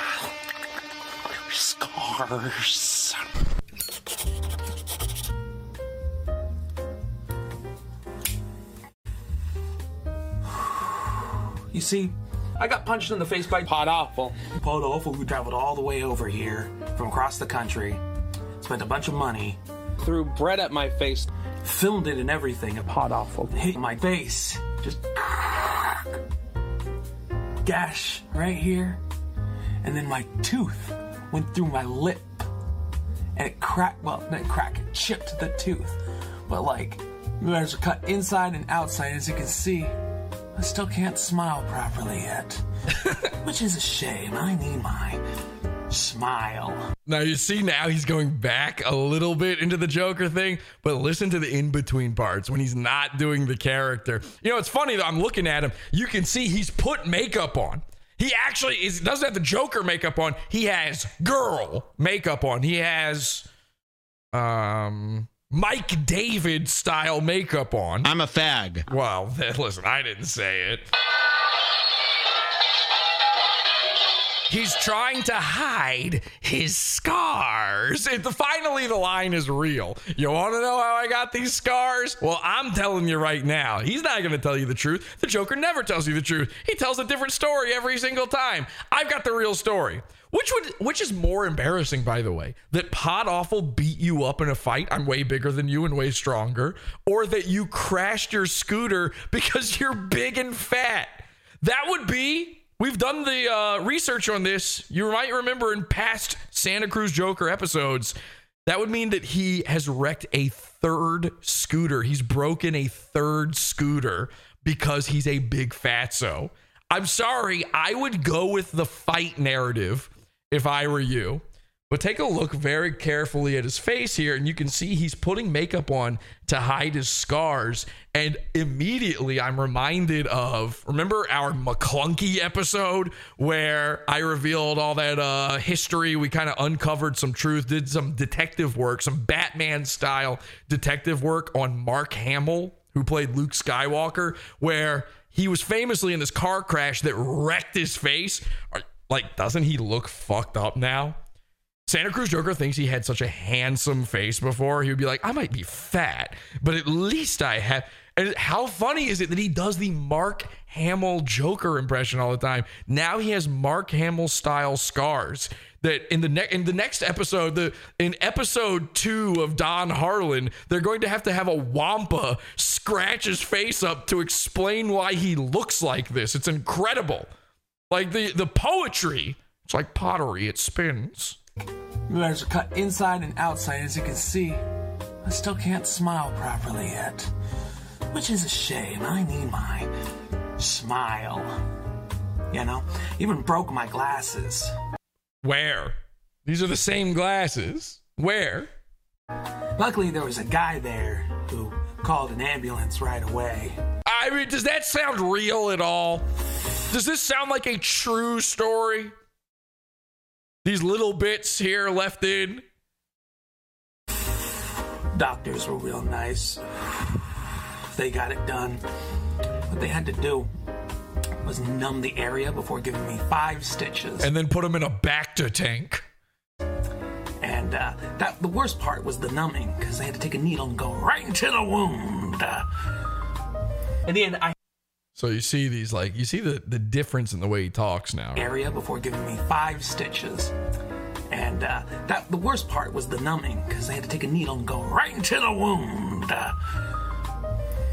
scars? You see, I got punched in the face by Pod Awful. Pod Awful, who traveled all the way over here from across the country, spent a bunch of money, Threw bread at my face. filmed it and everything. A Pod Awful hit my face. Just gash right here. And then my tooth went through my lip. And it cracked, well, not crack, it chipped the tooth. But like, there's a cut inside and outside, as you can see. I still can't smile properly yet. Which is a shame. I need my smile. Now you see now he's going back a little bit into the Joker thing, but listen to the in between parts when he's not doing the character. You know, it's funny though. I'm looking at him. You can see he's put makeup on. He actually is doesn't have the Joker makeup on. He has girl makeup on. He has um Mike David style makeup on. I'm a fag. Well, listen, I didn't say it. He's trying to hide his scars. It, finally, the line is real. You want to know how I got these scars? Well, I'm telling you right now. He's not going to tell you the truth. The Joker never tells you the truth. He tells a different story every single time. I've got the real story. Which would which is more embarrassing, by the way, that Pod Awful beat you up in a fight? I'm way bigger than you and way stronger, or that you crashed your scooter because you're big and fat. That would be. We've done the uh, research on this. You might remember in past Santa Cruz Joker episodes. That would mean that he has wrecked a third scooter. He's broken a third scooter because he's a big fatso. I'm sorry. I would go with the fight narrative if I were you. But take a look very carefully at his face here, and you can see he's putting makeup on to hide his scars. And immediately I'm reminded of remember our McClunky episode where I revealed all that uh, history. We kind of uncovered some truth, did some detective work, some Batman style detective work on Mark Hamill, who played Luke Skywalker, where he was famously in this car crash that wrecked his face. Like, doesn't he look fucked up now? Santa Cruz Joker thinks he had such a handsome face before. He would be like, I might be fat, but at least I have. And how funny is it that he does the Mark Hamill Joker impression all the time? Now he has Mark Hamill style scars. That in the next in the next episode, the in episode two of Don Harlan, they're going to have to have a Wampa scratch his face up to explain why he looks like this. It's incredible. Like the the poetry. It's like pottery. It spins. Letters are cut inside and outside, as you can see. I still can't smile properly yet. Which is a shame. I need my smile. You know? Even broke my glasses. Where? These are the same glasses. Where? Luckily, there was a guy there who called an ambulance right away. I mean, does that sound real at all? Does this sound like a true story? These little bits here left in. Doctors were real nice. They got it done. What they had to do was numb the area before giving me five stitches. And then put them in a Bacta tank. And uh, that the worst part was the numbing because they had to take a needle and go right into the wound. Uh, in the end, I So you see these like you see the the difference in the way he talks now. area before giving me five stitches. And uh, that the worst part was the numbing because they had to take a needle and go right into the wound. Uh,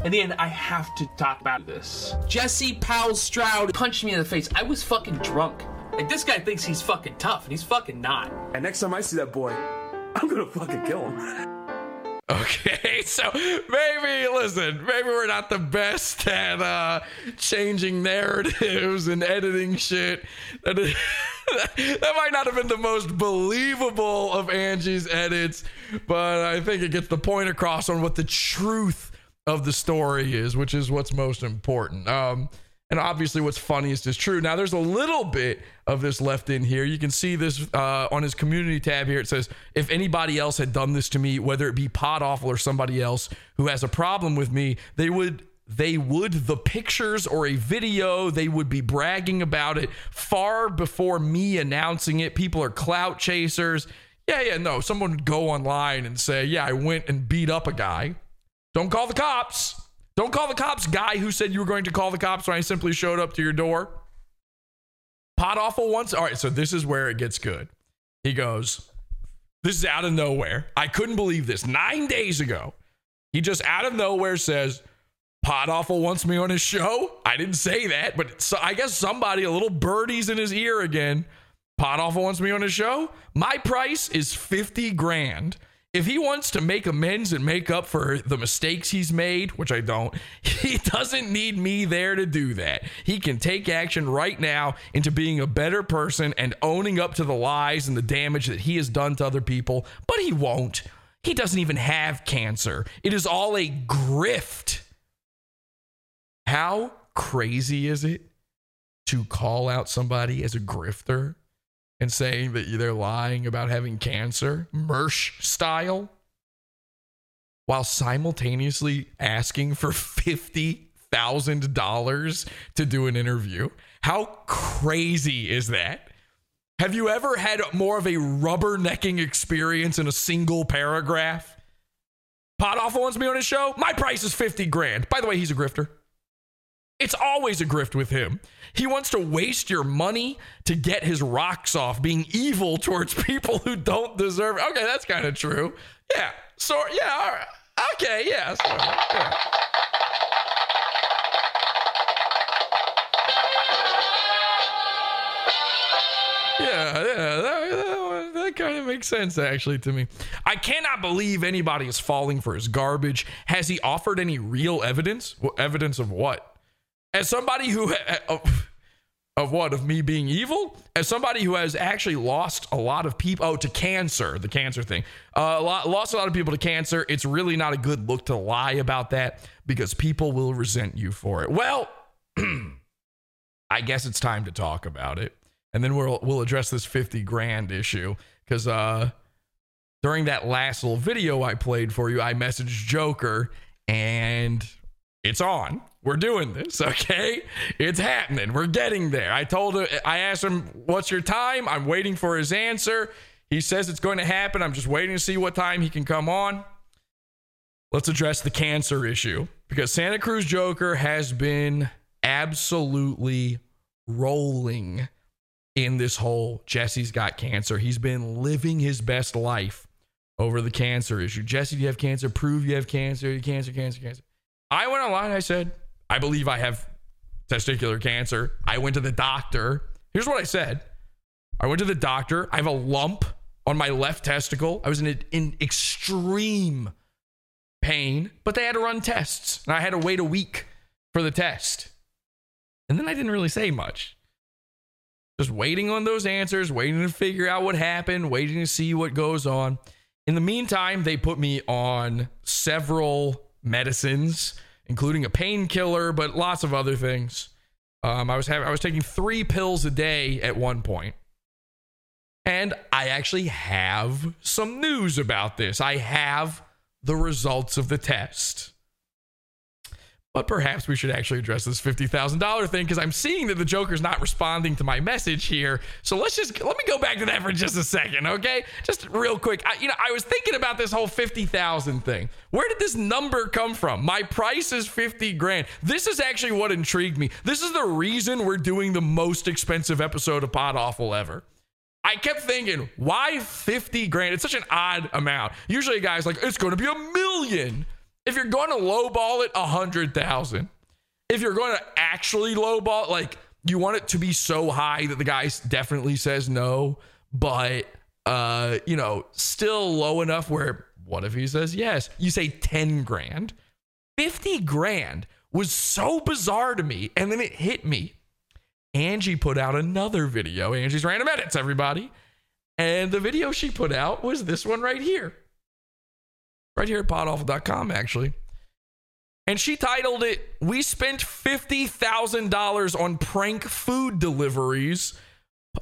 in the end, I have to talk about this. Jesse Powell Stroud punched me in the face. I was fucking drunk. Like this guy thinks he's fucking tough, and he's fucking not. And next time I see that boy, I'm gonna fucking kill him. Okay, so maybe listen, maybe we're not the best at uh changing narratives and editing shit. That, is, that might not have been the most believable of Angie's edits, but I think it gets the point across on what the truth of the story is, which is what's most important. Um and obviously what's funniest is true. Now there's a little bit of this left in here. You can see this uh, on his community tab here. It says, if anybody else had done this to me, whether it be Pod Awful or somebody else who has a problem with me, they would they would the pictures or a video they would be bragging about it far before me announcing it people are clout chasers yeah yeah no someone would go online and say yeah i went and beat up a guy don't call the cops don't call the cops, guy who said you were going to call the cops when I simply showed up to your door. Pod awful once. All right, so this is where it gets good. He goes, This is out of nowhere. I couldn't believe this. Nine days ago, he just out of nowhere says, Pod awful wants me on his show. I didn't say that, but so I guess somebody, a little birdie's in his ear again. Pod awful wants me on his show. My price is 50 grand if he wants to make amends and make up for the mistakes he's made, which I don't, he doesn't need me there to do that. He can take action right now into being a better person and owning up to the lies and the damage that he has done to other people, but he won't. He doesn't even have cancer. It is all a grift. How crazy is it to call out somebody as a grifter and saying that they're lying about having cancer, Mersh style, while simultaneously asking for $50,000 to do an interview. How crazy is that? Have you ever had more of a rubbernecking experience in a single paragraph? Pod Awful wants me on his show. My price is 50 grand. By the way, he's a grifter. It's always a grift with him. He wants to waste your money to get his rocks off, being evil towards people who don't deserve it. Okay, that's kind of true. Yeah. So, yeah, all right. Okay, yeah. So, yeah. Yeah, yeah, that, that, that kind of makes sense actually to me. I cannot believe anybody is falling for his garbage. Has he offered any real evidence? Well, evidence of what? As somebody who, uh, Of what? Of me being evil? As somebody who has actually lost a lot of people, oh, to cancer, the cancer thing, uh, lost a lot of people to cancer. It's really not a good look to lie about that because people will resent you for it. Well, I guess it's time to talk about it, and then we'll we'll address this fifty grand issue because uh, during that last little video I played for you, I messaged Joker and it's on. We're doing this, okay? It's happening. We're getting there. I told him, I asked him, What's your time? I'm waiting for his answer. He says it's going to happen. I'm just waiting to see what time he can come on. Let's address the cancer issue because Santa Cruz Joker has been absolutely rolling in this whole Jesse's got cancer. He's been living his best life over the cancer issue. Jesse, do you have cancer? Prove you have cancer. You cancer, cancer, cancer. I went online. I said, I believe I have testicular cancer. I went to the doctor. Here's what I said I went to the doctor. I have a lump on my left testicle. I was in, in extreme pain, but they had to run tests. And I had to wait a week for the test. And then I didn't really say much. Just waiting on those answers, waiting to figure out what happened, waiting to see what goes on. In the meantime, they put me on several medicines, including a painkiller, but lots of other things. Um, I was having, I was taking three pills a day at one point. And I actually have some news about this. I have the results of the test. But perhaps we should actually address this $50,000 thing because I'm seeing that the Joker's not responding to my message here. So let's just let me go back to that for just a second, okay? Just real quick. I, you know, I was thinking about this whole 50,000 thing. Where did this number come from? My price is 50 grand. This is actually what intrigued me. This is the reason we're doing the most expensive episode of Pod Awful ever. I kept thinking, why 50 grand? It's such an odd amount. Usually, guys like it's going to be a million. If you're going to lowball it, a hundred thousand. If you're going to actually lowball, like you want it to be so high that the guy definitely says no, but uh, you know, still low enough where what if he says yes? You say 10 grand. 50 grand was so bizarre to me, and then it hit me. Angie put out another video. Angie's random edits, everybody. And the video she put out was this one right here. Right here at podawful.com, actually. And she titled it, We Spent $50,000 on prank food deliveries.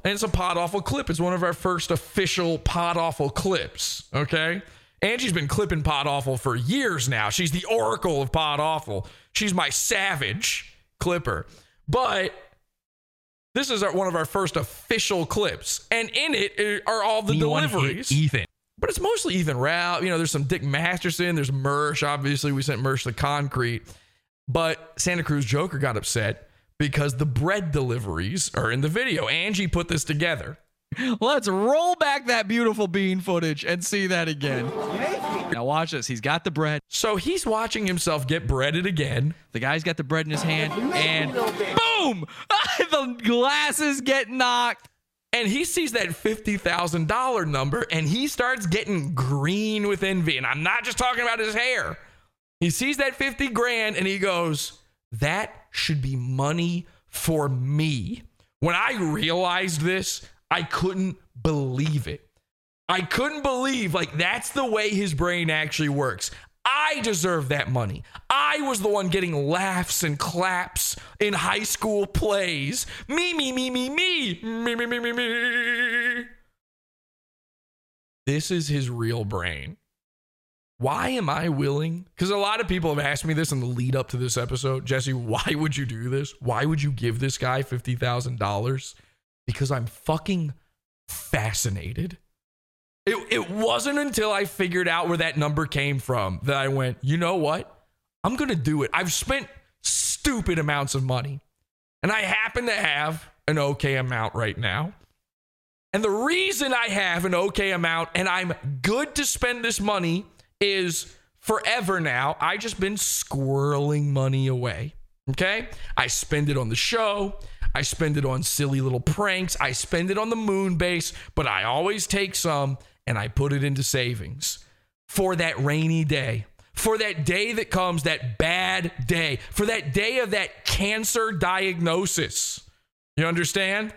And it's a Pod Awful clip. It's one of our first official Pod Awful clips. Okay. Angie's been clipping Pod Awful for years now. She's the oracle of Pod Awful. She's my savage clipper. But this is our, one of our first official clips, and in it are all the deliveries. Ethan. But it's mostly Ethan Ralph. You know, there's some Dick Masterson. There's Mersh. Obviously, we sent Mersh the concrete. But Santa Cruz Joker got upset because the bread deliveries are in the video. Angie put this together. Let's roll back that beautiful bean footage and see that again. Now watch this. He's got the bread. So he's watching himself get breaded again. The guy's got the bread in his hand, and boom! the glasses get knocked. And he sees that $50,000 number and he starts getting green with envy. And I'm not just talking about his hair. He sees that 50 grand and he goes, That should be money for me. When I realized this, I couldn't believe it. I couldn't believe, like, that's the way his brain actually works. I deserve that money. I was the one getting laughs and claps in high school plays. Me, me, me, me, me. Me, me, me, me, me. This is his real brain. Why am I willing? Because a lot of people have asked me this in the lead up to this episode. Jesse, why would you do this? Why would you give this guy $50,000? Because I'm fucking fascinated. It, it wasn't until I figured out where that number came from that I went, you know what? I'm going to do it. I've spent stupid amounts of money, and I happen to have an okay amount right now. And the reason I have an okay amount and I'm good to spend this money is forever now, I just been squirreling money away. Okay? I spend it on the show. I spend it on silly little pranks. I spend it on the moon base, but I always take some and I put it into savings for that rainy day, for that day that comes, that bad day, for that day of that cancer diagnosis. You understand?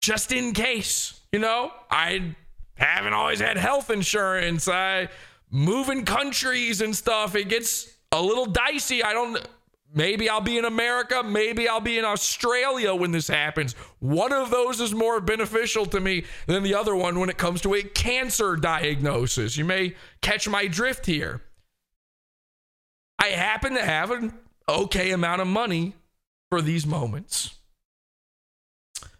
Just in case, you know, I haven't always had health insurance. I moving countries and stuff. It gets a little dicey. I don't maybe I'll be in America, maybe I'll be in Australia when this happens. One of those is more beneficial to me than the other one when it comes to a cancer diagnosis. You may catch my drift here. I happen to have an okay amount of money for these moments.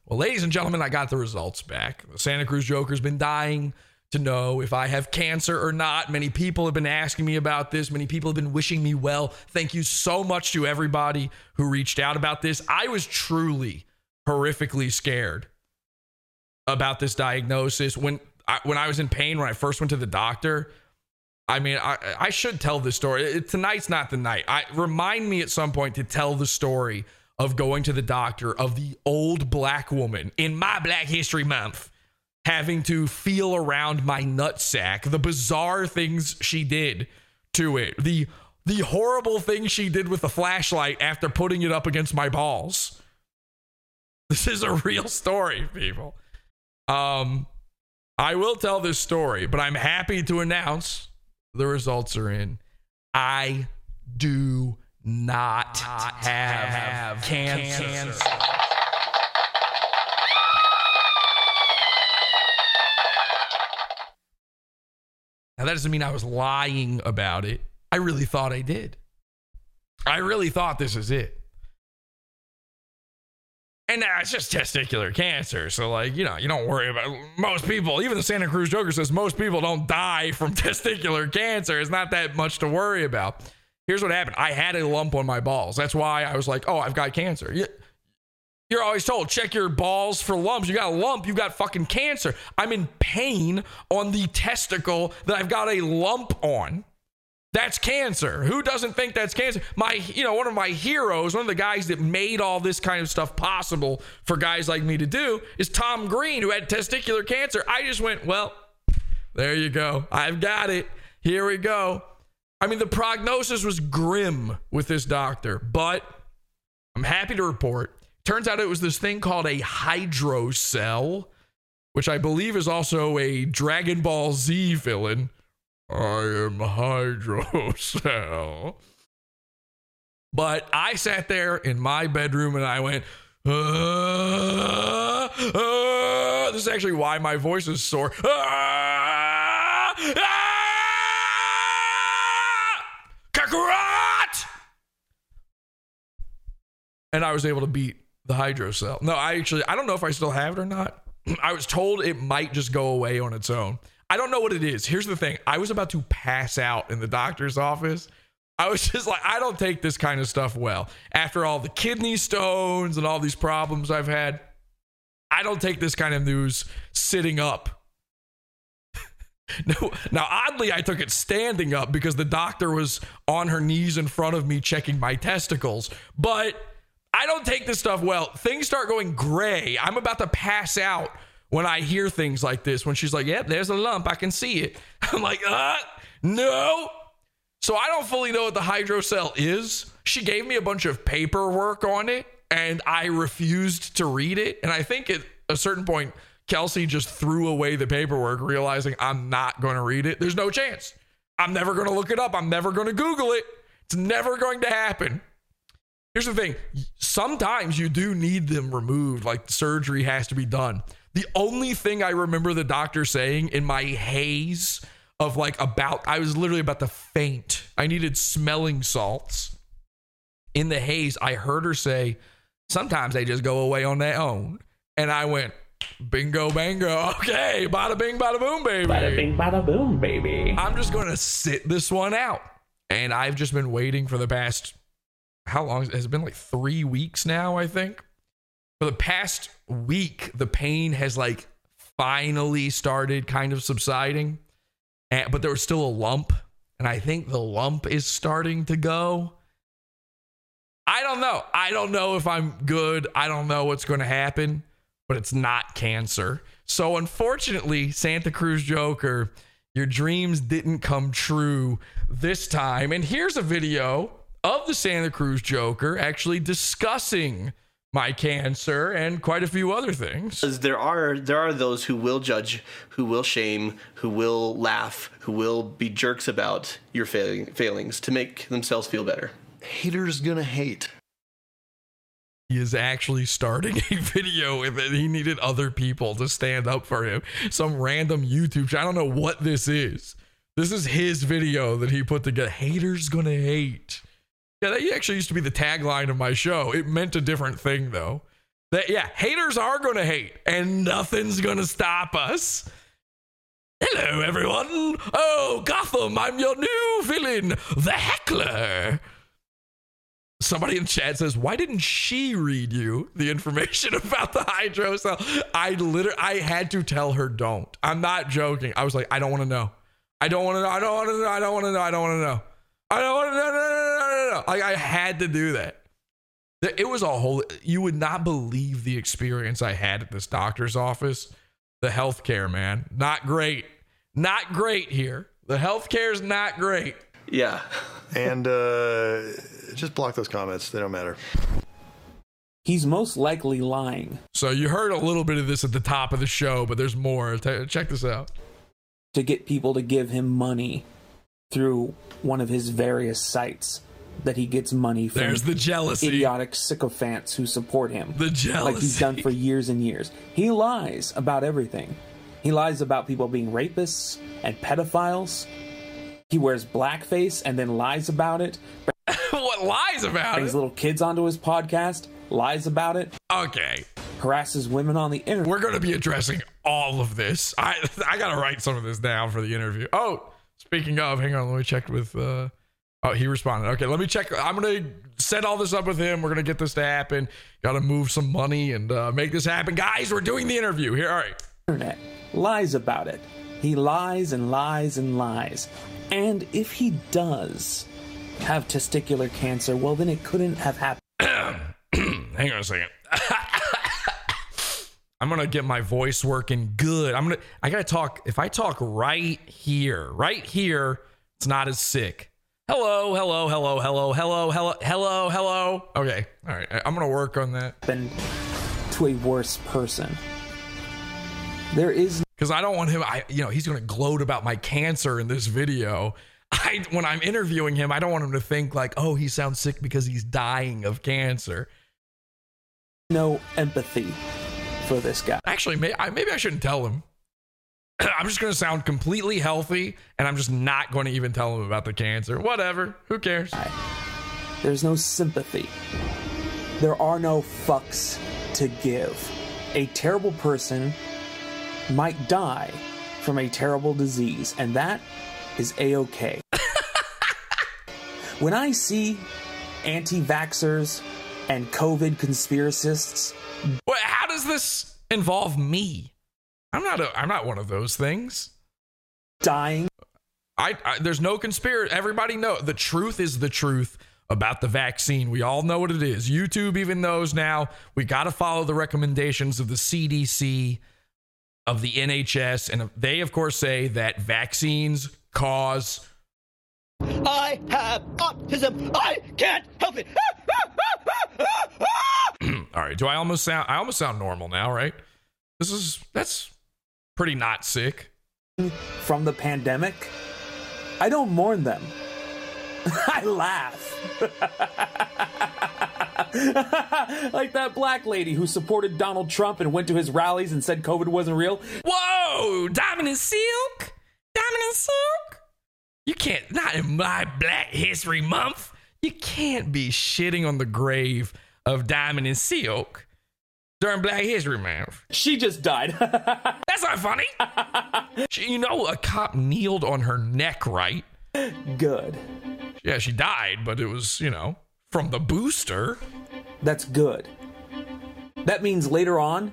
Well, ladies and gentlemen, I got the results back. The Santa Cruz Joker's been dying to know if I have cancer or not. Many people have been asking me about this. Many people have been wishing me well. Thank you so much to everybody who reached out about this. I was truly horrifically scared about this diagnosis when I, when I was in pain when I first went to the doctor. I mean, I, I should tell this story. It, tonight's not the night. I remind me at some point to tell the story of going to the doctor of the old black woman in my Black History Month having to feel around my nutsack, the bizarre things she did to it, the the horrible thing she did with the flashlight after putting it up against my balls. This is a real story, people. Um I will tell this story, but I'm happy to announce the results are in. I do not, have, have cancer. cancer. Now, that doesn't mean I was lying about it. I really thought I did. I really thought this is it. And now it's just testicular cancer. So, like, you know, you don't worry about most people. Even the Santa Cruz Joker says most people don't die from testicular cancer. It's not that much to worry about. Here's what happened I had a lump on my balls. That's why I was like, oh, I've got cancer. You're always told, check your balls for lumps. You got a lump, you got fucking cancer. I'm in pain on the testicle that I've got a lump on. That's cancer. Who doesn't think that's cancer? My, you know, one of my heroes, one of the guys that made all this kind of stuff possible for guys like me to do is Tom Green, who had testicular cancer. I just went, well, there you go. I've got it. Here we go. I mean, the prognosis was grim with this doctor, but I'm happy to report Turns out it was this thing called a hydrocell, which I believe is also a Dragon Ball Z villain. I am hydrocell. But I sat there in my bedroom and I went, uh, uh, this is actually why my voice is sore. Uh, Kakarot! And I was able to beat the hydrocell. No, I actually I don't know if I still have it or not. I was told it might just go away on its own. I don't know what it is. Here's the thing. I was about to pass out in the doctor's office. I was just like, I don't take this kind of stuff well. After all the kidney stones and all these problems I've had, I don't take this kind of news sitting up. no, now, oddly, I took it standing up because the doctor was on her knees in front of me checking my testicles. But I don't take this stuff well. Things start going gray. I'm about to pass out when I hear things like this. When she's like, "Yep, there's a lump. I can see it." I'm like, "Uh, no." So I don't fully know what the hydrocell is. She gave me a bunch of paperwork on it, and I refused to read it. And I think at a certain point, Kelsey just threw away the paperwork, realizing I'm not going to read it. There's no chance. I'm never going to look it up. I'm never going to Google it. It's never going to happen. Here's the thing sometimes you do need them removed, like surgery has to be done. The only thing I remember the doctor saying in my haze of like about, I was literally about to faint. I needed smelling salts. In the haze, I heard her say, sometimes they just go away on their own. And I went, bingo, bango. Okay, bada bing, bada boom, baby. Bada bing, bada boom, baby. I'm just going to sit this one out. And I've just been waiting for the past how long has it been like three weeks now i think? For the past week the pain has like finally started kind of subsiding and, but there was still a lump and i think the lump is starting to go. I don't know. I don't know if i'm good. I don't know what's going to happen but it's not cancer. So unfortunately santa cruz joker your dreams didn't come true this time. And here's a video of the Santa Cruz Joker actually discussing my cancer and quite a few other things. Because there are there are those who will judge, who will shame, who will laugh, who will be jerks about your failing, failings to make themselves feel better. Haters gonna hate. He is actually starting a video with it. He needed other people to stand up for him. Some random YouTube. channel. I don't know what this is. This is his video that he put together. Haters gonna hate. Yeah, that actually used to be the tagline of my show. It meant a different thing though. That yeah, haters are gonna hate, and nothing's gonna stop us. Hello, everyone. Oh, Gotham, I'm your new villain, the Heckler. Somebody in chat says, "Why didn't she read you the information about the hydrocell?" I literally, I had to tell her, "Don't." I'm not joking. I was like, "I don't want to know. I don't want to know. I don't want to know. I don't want to know. I don't want to know. I don't want to know." No, no, no, no, no. Like I had to do that. It was a whole. You would not believe the experience I had at this doctor's office. The healthcare, man, not great. Not great here. The healthcare is not great. Yeah. and uh, just block those comments. They don't matter. He's most likely lying. So you heard a little bit of this at the top of the show, but there's more. T- check this out. To get people to give him money through one of his various sites that he gets money from. There's the jealousy. Idiotic sycophants who support him. The jealousy. Like he's done for years and years. He lies about everything. He lies about people being rapists and pedophiles. He wears blackface and then lies about it. what lies about Brings it? little kids onto his podcast, lies about it. Okay. Harasses women on the internet. We're going to be addressing all of this. I I got to write some of this down for the interview. Oh, speaking of, hang on, let me check with uh Oh, he responded. Okay, let me check. I'm going to set all this up with him. We're going to get this to happen. Got to move some money and uh, make this happen. Guys, we're doing the interview here. All right. Internet lies about it. He lies and lies and lies. And if he does have testicular cancer, well, then it couldn't have happened. Hang on a second. I'm gonna get my voice working good. I'm gonna. I gotta talk. If I talk right here, right here, it's not as sick. Hello, hello, hello, hello, hello, hello, hello, hello. Okay, all right. I'm gonna work on that. Been to a worse person. There is because I don't want him. I you know he's gonna gloat about my cancer in this video. I when I'm interviewing him, I don't want him to think like, oh, he sounds sick because he's dying of cancer. no empathy for this guy. Actually, may, I, maybe I shouldn't tell him. I'm just going to sound completely healthy, and I'm just not going to even tell him about the cancer. Whatever. Who cares? There's no sympathy. There are no fucks to give. A terrible person might die from a terrible disease, and that is a okay. when I see anti vaxxers and COVID conspiracists What, how does this involve me? I'm not. A, I'm not one of those things. dying, I, I there's no conspiracy. Everybody know the truth is the truth about the vaccine. We all know what it is. YouTube even knows now. We got to follow the recommendations of the CDC, of the NHS, and they of course say that vaccines cause. I have autism. I can't help it. all right. Do I almost sound? I almost sound normal now, right? This is that's pretty not sick. from the pandemic, I don't mourn them. I laugh. like that black lady who supported Donald Trump and went to his rallies and said COVID wasn't real. Whoa, Diamond and Silk, Diamond and Silk. You can't not in my Black History Month. You can't be shitting on the grave of Diamond and Silk during Black History Month. She just died. That's not funny. She- you know, a cop kneeled on her neck, right? Good. Yeah, she died, but it was, you know, from the booster. That's good. That means later on,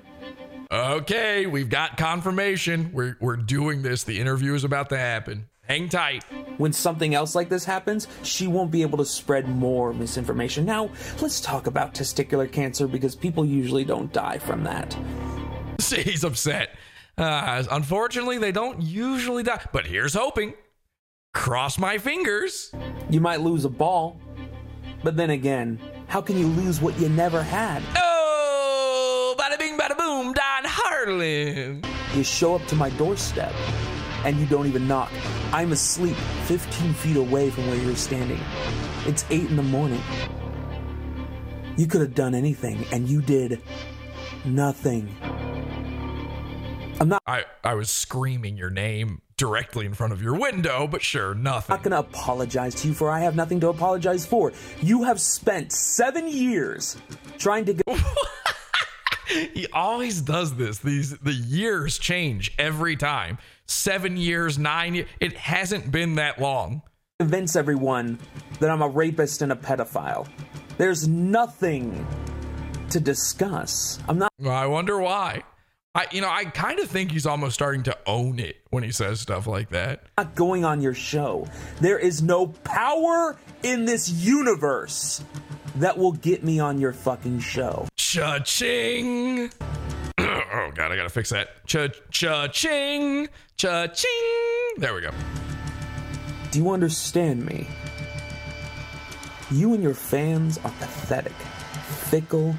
Okay, we've got confirmation. We're we're doing this. The interview is about to happen. Hang tight. when something else like this happens, she won't be able to spread more misinformation. Now, let's talk about testicular cancer because people usually don't die from that. See, he's upset. Uh, unfortunately, they don't usually die. But here's hoping. Cross my fingers. You might lose a ball, but then again, how can you lose what you never had? Oh! darling. You show up to my doorstep and you don't even knock. I'm asleep 15 feet away from where you're standing. It's 8 in the morning. You could have done anything and you did nothing. I'm not I, I was screaming your name directly in front of your window, but sure, nothing. I'm not going to apologize to you for I have nothing to apologize for. You have spent 7 years trying to get He always does this. These the years change every time. Seven years, nine years. It hasn't been that long. convince everyone that I'm a rapist and a pedophile. There's nothing to discuss. I'm not Well, I wonder why. I you know, I kind of think he's almost starting to own it when he says stuff like that. not going on your show. There is no power in this universe that will get me on your fucking show. Cha-ching. oh god, I gotta fix that. Cha cha-ching. Cha-ching. There we go. Do you understand me? You and your fans are pathetic, fickle,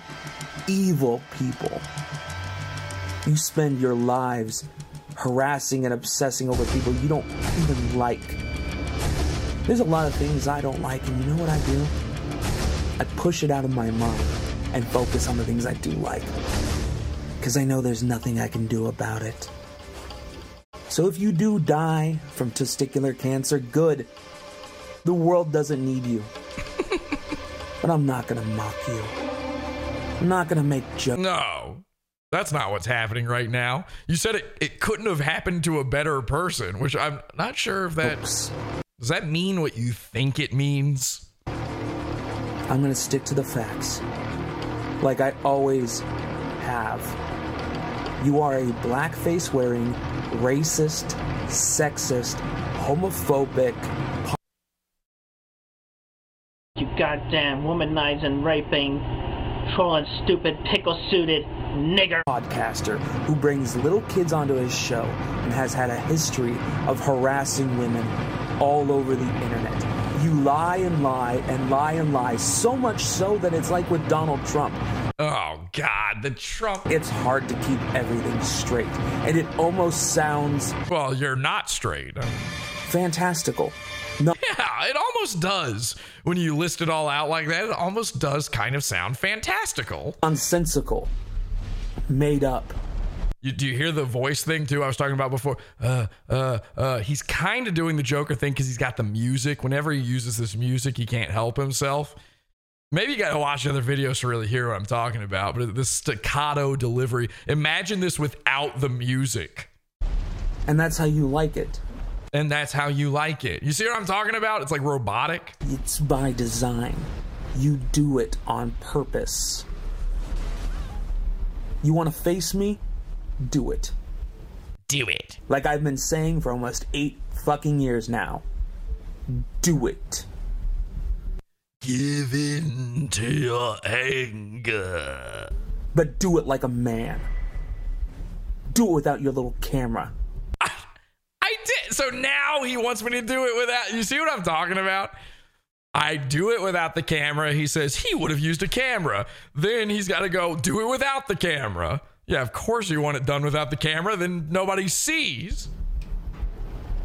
evil people. You spend your lives harassing and obsessing over people you don't even like. There's a lot of things I don't like, and you know what I do? I push it out of my mind and focus on the things I do like. Because I know there's nothing I can do about it. So if you do die from testicular cancer, good. The world doesn't need you. but I'm not gonna mock you. I'm not gonna make jokes. No. That's not what's happening right now. You said it, it couldn't have happened to a better person, which I'm not sure if that does that mean what you think it means? I'm gonna stick to the facts. Like I always have. You are a blackface wearing, racist, sexist, homophobic, You goddamn womanizing, raping, trolling, stupid, pickle suited nigger. podcaster who brings little kids onto his show and has had a history of harassing women all over the internet. You lie and lie and lie and lie, so much so that it's like with Donald Trump. Oh God, the Trump. It's hard to keep everything straight, and it almost sounds Well, you're not straight. fantastical. No, Yeah, it almost does. When you list it all out like that, it almost does kind of sound fantastical. nonsensical, made up. You, do you hear the voice thing too? I was talking about before. Uh, uh, uh. He's kind of doing the Joker thing because he's got the music. Whenever he uses this music, he can't help himself. Maybe you got to watch other videos to really hear what I'm talking about. But this staccato delivery. Imagine this without the music. And that's how you like it. And that's how you like it. You see what I'm talking about? It's like robotic. It's by design. You do it on purpose. You want to face me? Do it. Do it. Like I've been saying for almost eight fucking years now. Do it. Give in to your anger. But do it like a man. Do it without your little camera. I did. So now he wants me to do it without. You see what I'm talking about? I do it without the camera. He says he would have used a camera. Then he's got to go do it without the camera. Yeah, of course you want it done without the camera. Then nobody sees.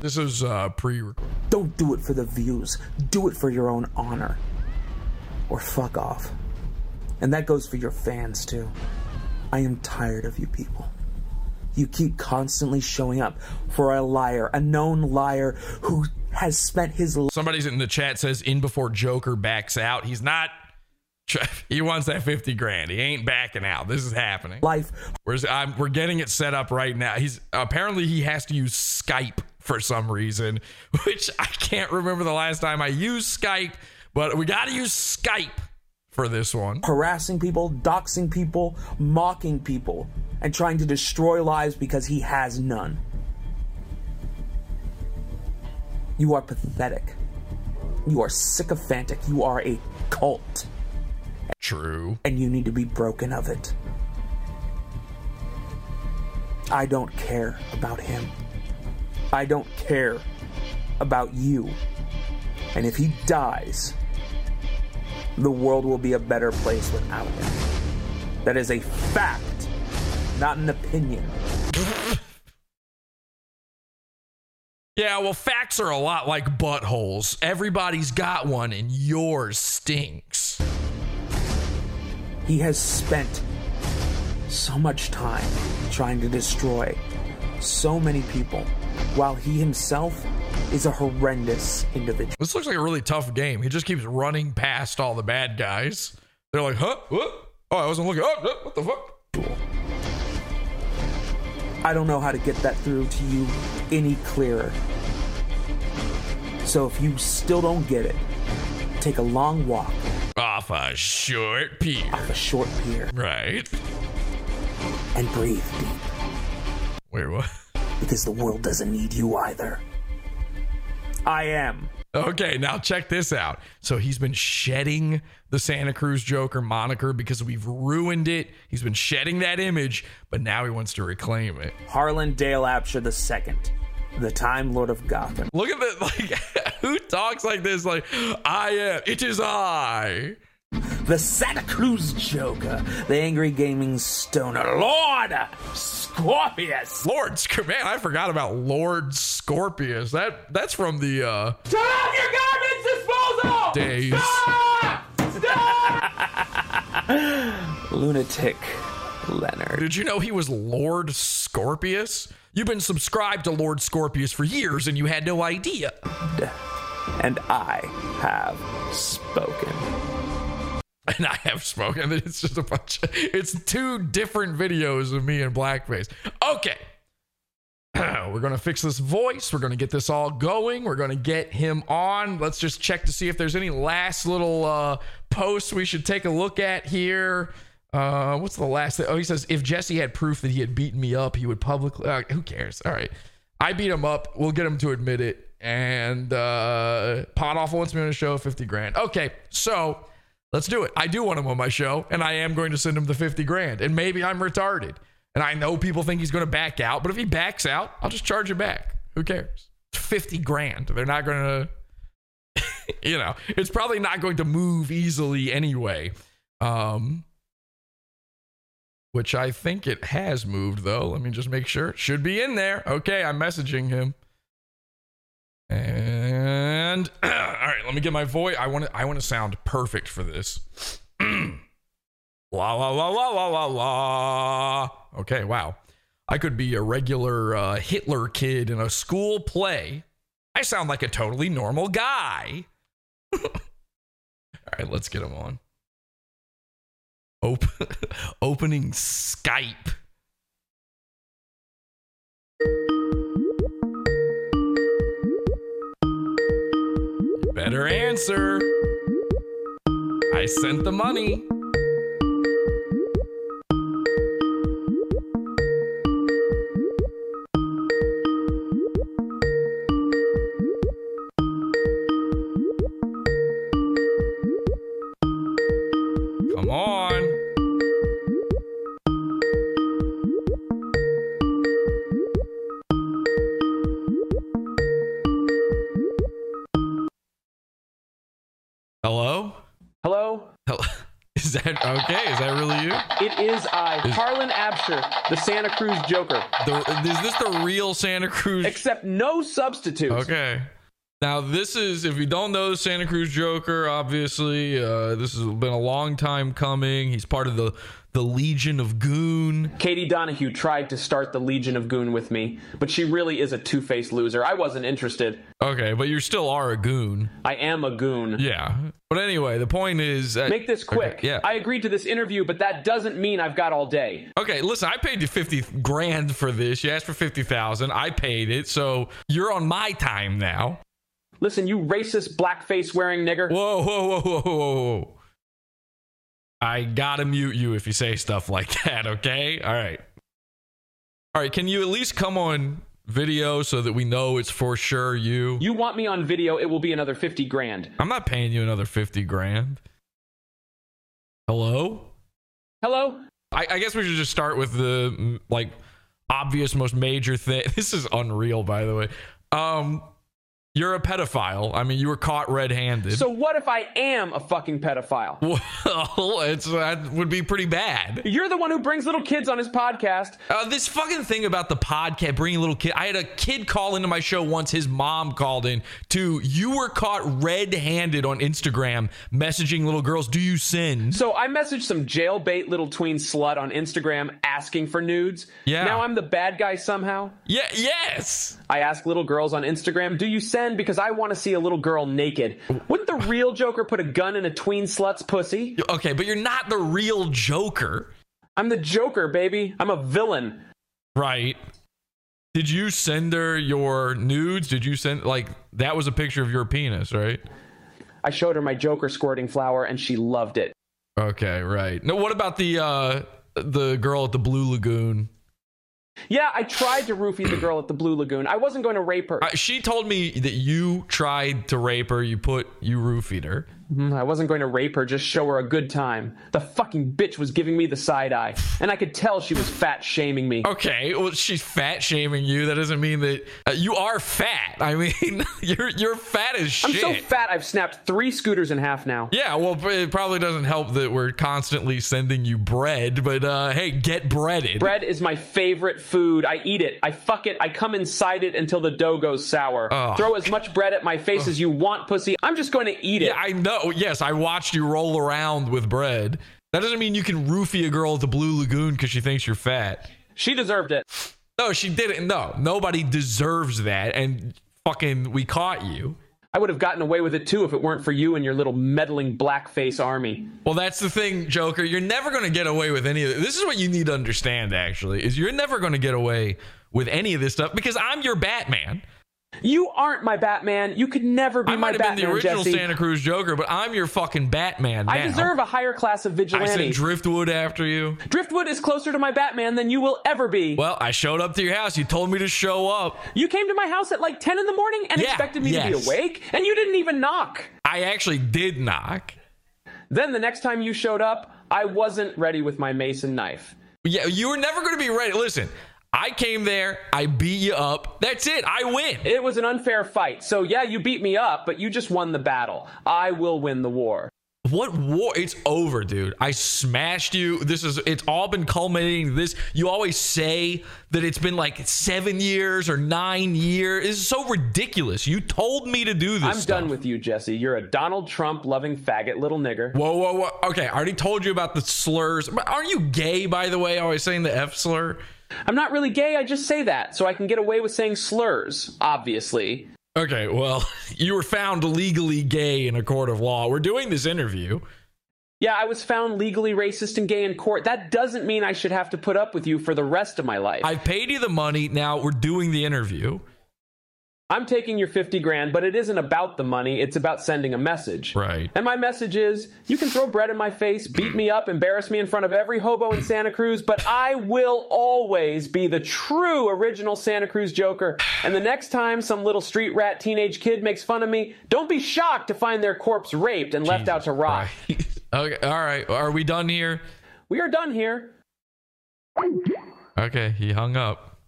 This is uh, pre Don't do it for the views. Do it for your own honor. Or fuck off. And that goes for your fans too. I am tired of you people. You keep constantly showing up for a liar, a known liar who has spent his life. Somebody's in the chat says in before Joker backs out. He's not. He wants that 50 grand. He ain't backing out. This is happening. Life. We're, I'm, we're getting it set up right now. He's apparently he has to use Skype for some reason, which I can't remember the last time I used Skype, but we got to use Skype for this one. harassing people, doxing people, mocking people, and trying to destroy lives because he has none. You are pathetic. You are sycophantic. You are a cult. True. And you need to be broken of it. I don't care about him. I don't care about you. And if he dies, the world will be a better place without him. That is a fact. not an opinion. Yeah, well, facts are a lot like buttholes. Everybody's got one, and yours stinks. He has spent so much time trying to destroy so many people, while he himself is a horrendous individual. This looks like a really tough game. He just keeps running past all the bad guys. They're like, huh? Oh, I wasn't looking. Oh, what the fuck? I don't know how to get that through to you any clearer. So if you still don't get it, take a long walk Off a short pier. off a short pier Right. and breathe deep Wait, what? because the world doesn't need you either. I am. Okay, now check this out. So he's been shedding the Santa Cruz Joker moniker because we've ruined it. He's been shedding that image, but now he wants to reclaim it. Harlan Dale Apsher II, the Time Lord of Gotham. Look at that. Like, who talks like this? Like, I am. It is I. The Santa Cruz Joker, the angry gaming stoner, Lord Scorpius. Lord, Sc- man, I forgot about Lord Scorpius. That that's from the uh Turn off your garbage disposal! days. Stop! Stop! Lunatic Leonard. Did you know he was Lord Scorpius? You've been subscribed to Lord Scorpius for years and you had no idea. And I have spoken. And I have spoken. It's just a bunch. Of, it's two different videos of me in blackface. Okay. We're to fix this voice. We're to get this all going. We're to get him on. Let's just check to see if there's any last little uh, posts we should take a look at here. Uh, what's the last thing? Oh, he says if Jesse had proof that he had beaten me up, he would publicly. Uh, who cares? All right. I beat him up. We'll get him to admit it. And uh, Pod Awful wants me on a show, 50 grand. Okay. So let's do it. I do want him on my show, and I am going to send him the 50 grand. And maybe I'm retarded. And I know people think he's going to back out, but if he backs out, I'll just charge it back. Who cares? It's 50 grand. They're not going to, you know, it's probably not going to move easily anyway. Um, which I think it has moved though. Let me just make sure. It should be in there. Okay, I'm messaging him. And all right, let me get my voice. I want to I want to sound perfect for this. la la la la la la la. Okay, wow. I could be a regular uh, Hitler kid in a school play. I sound like a totally normal guy. all right, let's get him on. Open, opening Skype. Better answer. I sent the money. The Santa Cruz Joker. The, is this the real Santa Cruz? Except no substitutes. Okay. Now this is if you don't know the Santa Cruz Joker, obviously uh, this has been a long time coming. He's part of the the Legion of Goon. Katie Donahue tried to start the Legion of Goon with me, but she really is a two faced loser. I wasn't interested. Okay, but you still are a goon. I am a goon. Yeah. But anyway, the point is that, Make this quick. Okay, yeah. I agreed to this interview, but that doesn't mean I've got all day. Okay, listen, I paid you 50 grand for this. You asked for 50,000. I paid it. So you're on my time now. Listen, you racist blackface wearing nigger. Whoa, whoa, whoa, whoa, whoa, whoa. I gotta mute you if you say stuff like that, okay? All right. All right, can you at least come on video so that we know it's for sure you? You want me on video, it will be another 50 grand. I'm not paying you another 50 grand. Hello? Hello? I, I guess we should just start with the like obvious most major thing. This is unreal, by the way. Um You're a pedophile. I mean, you were caught red-handed. So what if I am a fucking pedophile? well, it's that would be pretty bad. You're the one who brings little kids on his podcast. Uh, this fucking thing about the podcast, bringing little kid. I had a kid call into my show once. His mom called in to. You were caught red-handed on Instagram messaging little girls. Do you sin? So I messaged some jailbait little tween slut on Instagram asking for nudes. Yeah. Now I'm the bad guy somehow. Yeah. Yes. I ask little girls on Instagram, "Do you send?" Because I want to see a little girl naked. Wouldn't the real Joker put a gun in a tween slut's pussy? Okay, but you're not the real Joker. I'm the Joker, baby. I'm a villain. Right. Did you send her your nudes? Did you send like that was a picture of your penis, right? I showed her my Joker squirting flower and she loved it. Okay, right. No, what about the uh the girl at the Blue Lagoon? Yeah, I tried to roofie the girl at the Blue Lagoon. I wasn't going to rape her. Uh, she told me that you tried to rape her. You put you roofied her. Mm, I wasn't going to rape her, just show her a good time. The fucking bitch was giving me the side eye, and I could tell she was fat shaming me. Okay, well, she's fat shaming you. That doesn't mean that uh, you are fat. I mean, you're you're fat as shit. I'm so fat I've snapped three scooters in half now. Yeah, well, it probably doesn't help that we're constantly sending you bread, but uh, hey, get breaded. Bread is my favorite food. I eat it. I fuck it. I come inside it until the dough goes sour. Ugh. Throw as much bread at my face as you want, pussy. I'm just going to eat it. Yeah, I know. Yes, I watched you roll around with bread. That doesn't mean you can roofie a girl at the Blue Lagoon because she thinks you're fat. She deserved it. No, she didn't. No, nobody deserves that. And fucking, we caught you. I would have gotten away with it too if it weren't for you and your little meddling blackface army. Well, that's the thing, Joker. You're never going to get away with any of it. This is what you need to understand, actually, is you're never going to get away with any of this stuff because I'm your Batman. You aren't my Batman. You could never be I my Batman. I might have been the original Jesse. Santa Cruz Joker, but I'm your fucking Batman now. I deserve a higher class of vigilante. I sent Driftwood after you. Driftwood is closer to my Batman than you will ever be. Well, I showed up to your house. You told me to show up. You came to my house at like 10 in the morning and Yeah, expected me to be awake, and you didn't even knock. I actually did knock. Then the next time you showed up, I wasn't ready with my mason knife. Yeah, you were never going to be ready. Listen, I came there. I beat you up. That's it. I win. It was an unfair fight. So, yeah, you beat me up, but you just won the battle. I will win the war. What war? It's over, dude. I smashed you. This is. It's all been culminating. This. You always say that it's been like seven years or nine years. It's so ridiculous. You told me to do this. I'm stuff. done with you, Jesse. You're a Donald Trump loving faggot little nigger. Whoa, whoa, whoa. Okay, I already told you about the slurs. But aren't you gay, by the way? Always saying the F slur. I'm not really gay. I just say that so I can get away with saying slurs, obviously. Okay, well, you were found legally gay in a court of law. We're doing this interview. Yeah, I was found legally racist and gay in court. That doesn't mean I should have to put up with you for the rest of my life. I've paid you the money. Now we're doing the interview. I'm taking your 50 grand, but it isn't about the money. It's about sending a message. Right. And my message is you can throw bread in my face, beat me up, embarrass me in front of every hobo in Santa Cruz, but I will always be the true original Santa Cruz Joker. And the next time some little street rat teenage kid makes fun of me, don't be shocked to find their corpse raped and left out to rot. Okay, all right. Are we done here? We are done here. Okay, he hung up.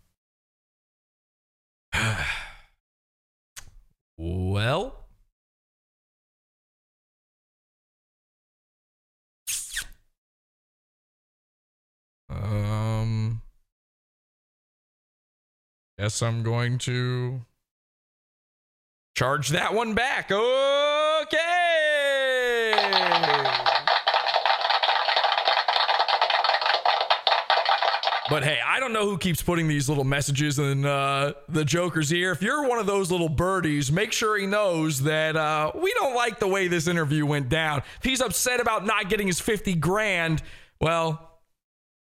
well, um, guess I'm going to charge that one back. Okay. But hey, I don't know who keeps putting these little messages in uh, the Joker's ear. If you're one of those little birdies, make sure he knows that uh, we don't like the way this interview went down. If he's upset about not getting his 50 grand, well,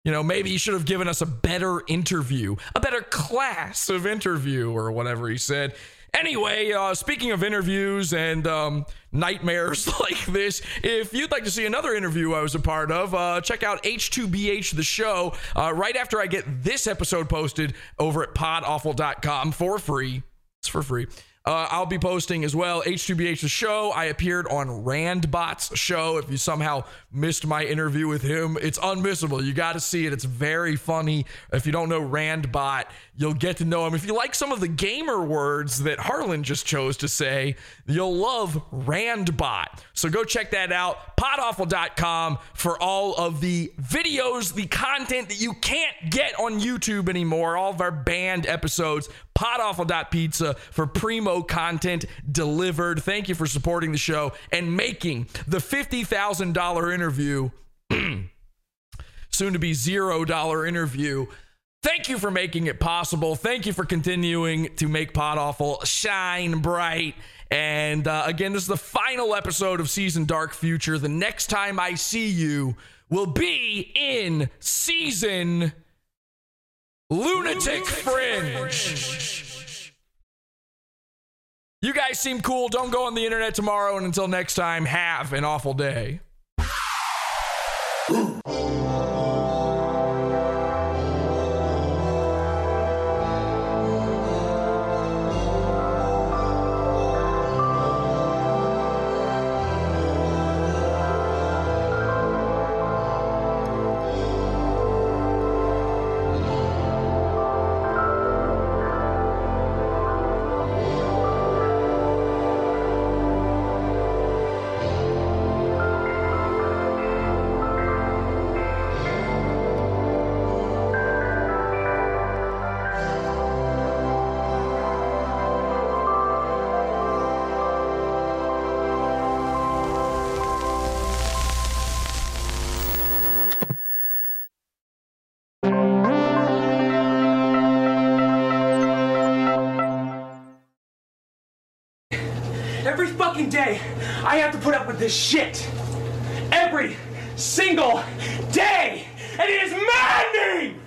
you know, maybe he should have given us a better interview, a better class of interview, or whatever he said. Anyway, uh, speaking of interviews and um, nightmares like this, if you'd like to see another interview I was a part of, uh, check out H2BH the show uh, right after I get this episode posted over at podawful.com for free. It's for free. Uh, I'll be posting as well H2BH the show. I appeared on Randbot's show. If you somehow missed my interview with him, it's unmissable. You got to see it. It's very funny. If you don't know Randbot, You'll get to know him. If you like some of the gamer words that Harlan just chose to say, you'll love Randbot. So go check that out. Podawful.com for all of the videos, the content that you can't get on YouTube anymore, all of our banned episodes. Podawful.pizza for primo content delivered. Thank you for supporting the show and making the $50,000 interview, soon to be $0 interview. Thank you for making it possible. Thank you for continuing to make Pod Awful shine bright. And uh, again, this is the final episode of season Dark Future. The next time I see you will be in season Lunatic, Fringe. You guys seem cool. Don't go on the internet tomorrow. And until next time, have an awful day. Fucking day, I have to put up with this shit. Every single day. And it is maddening!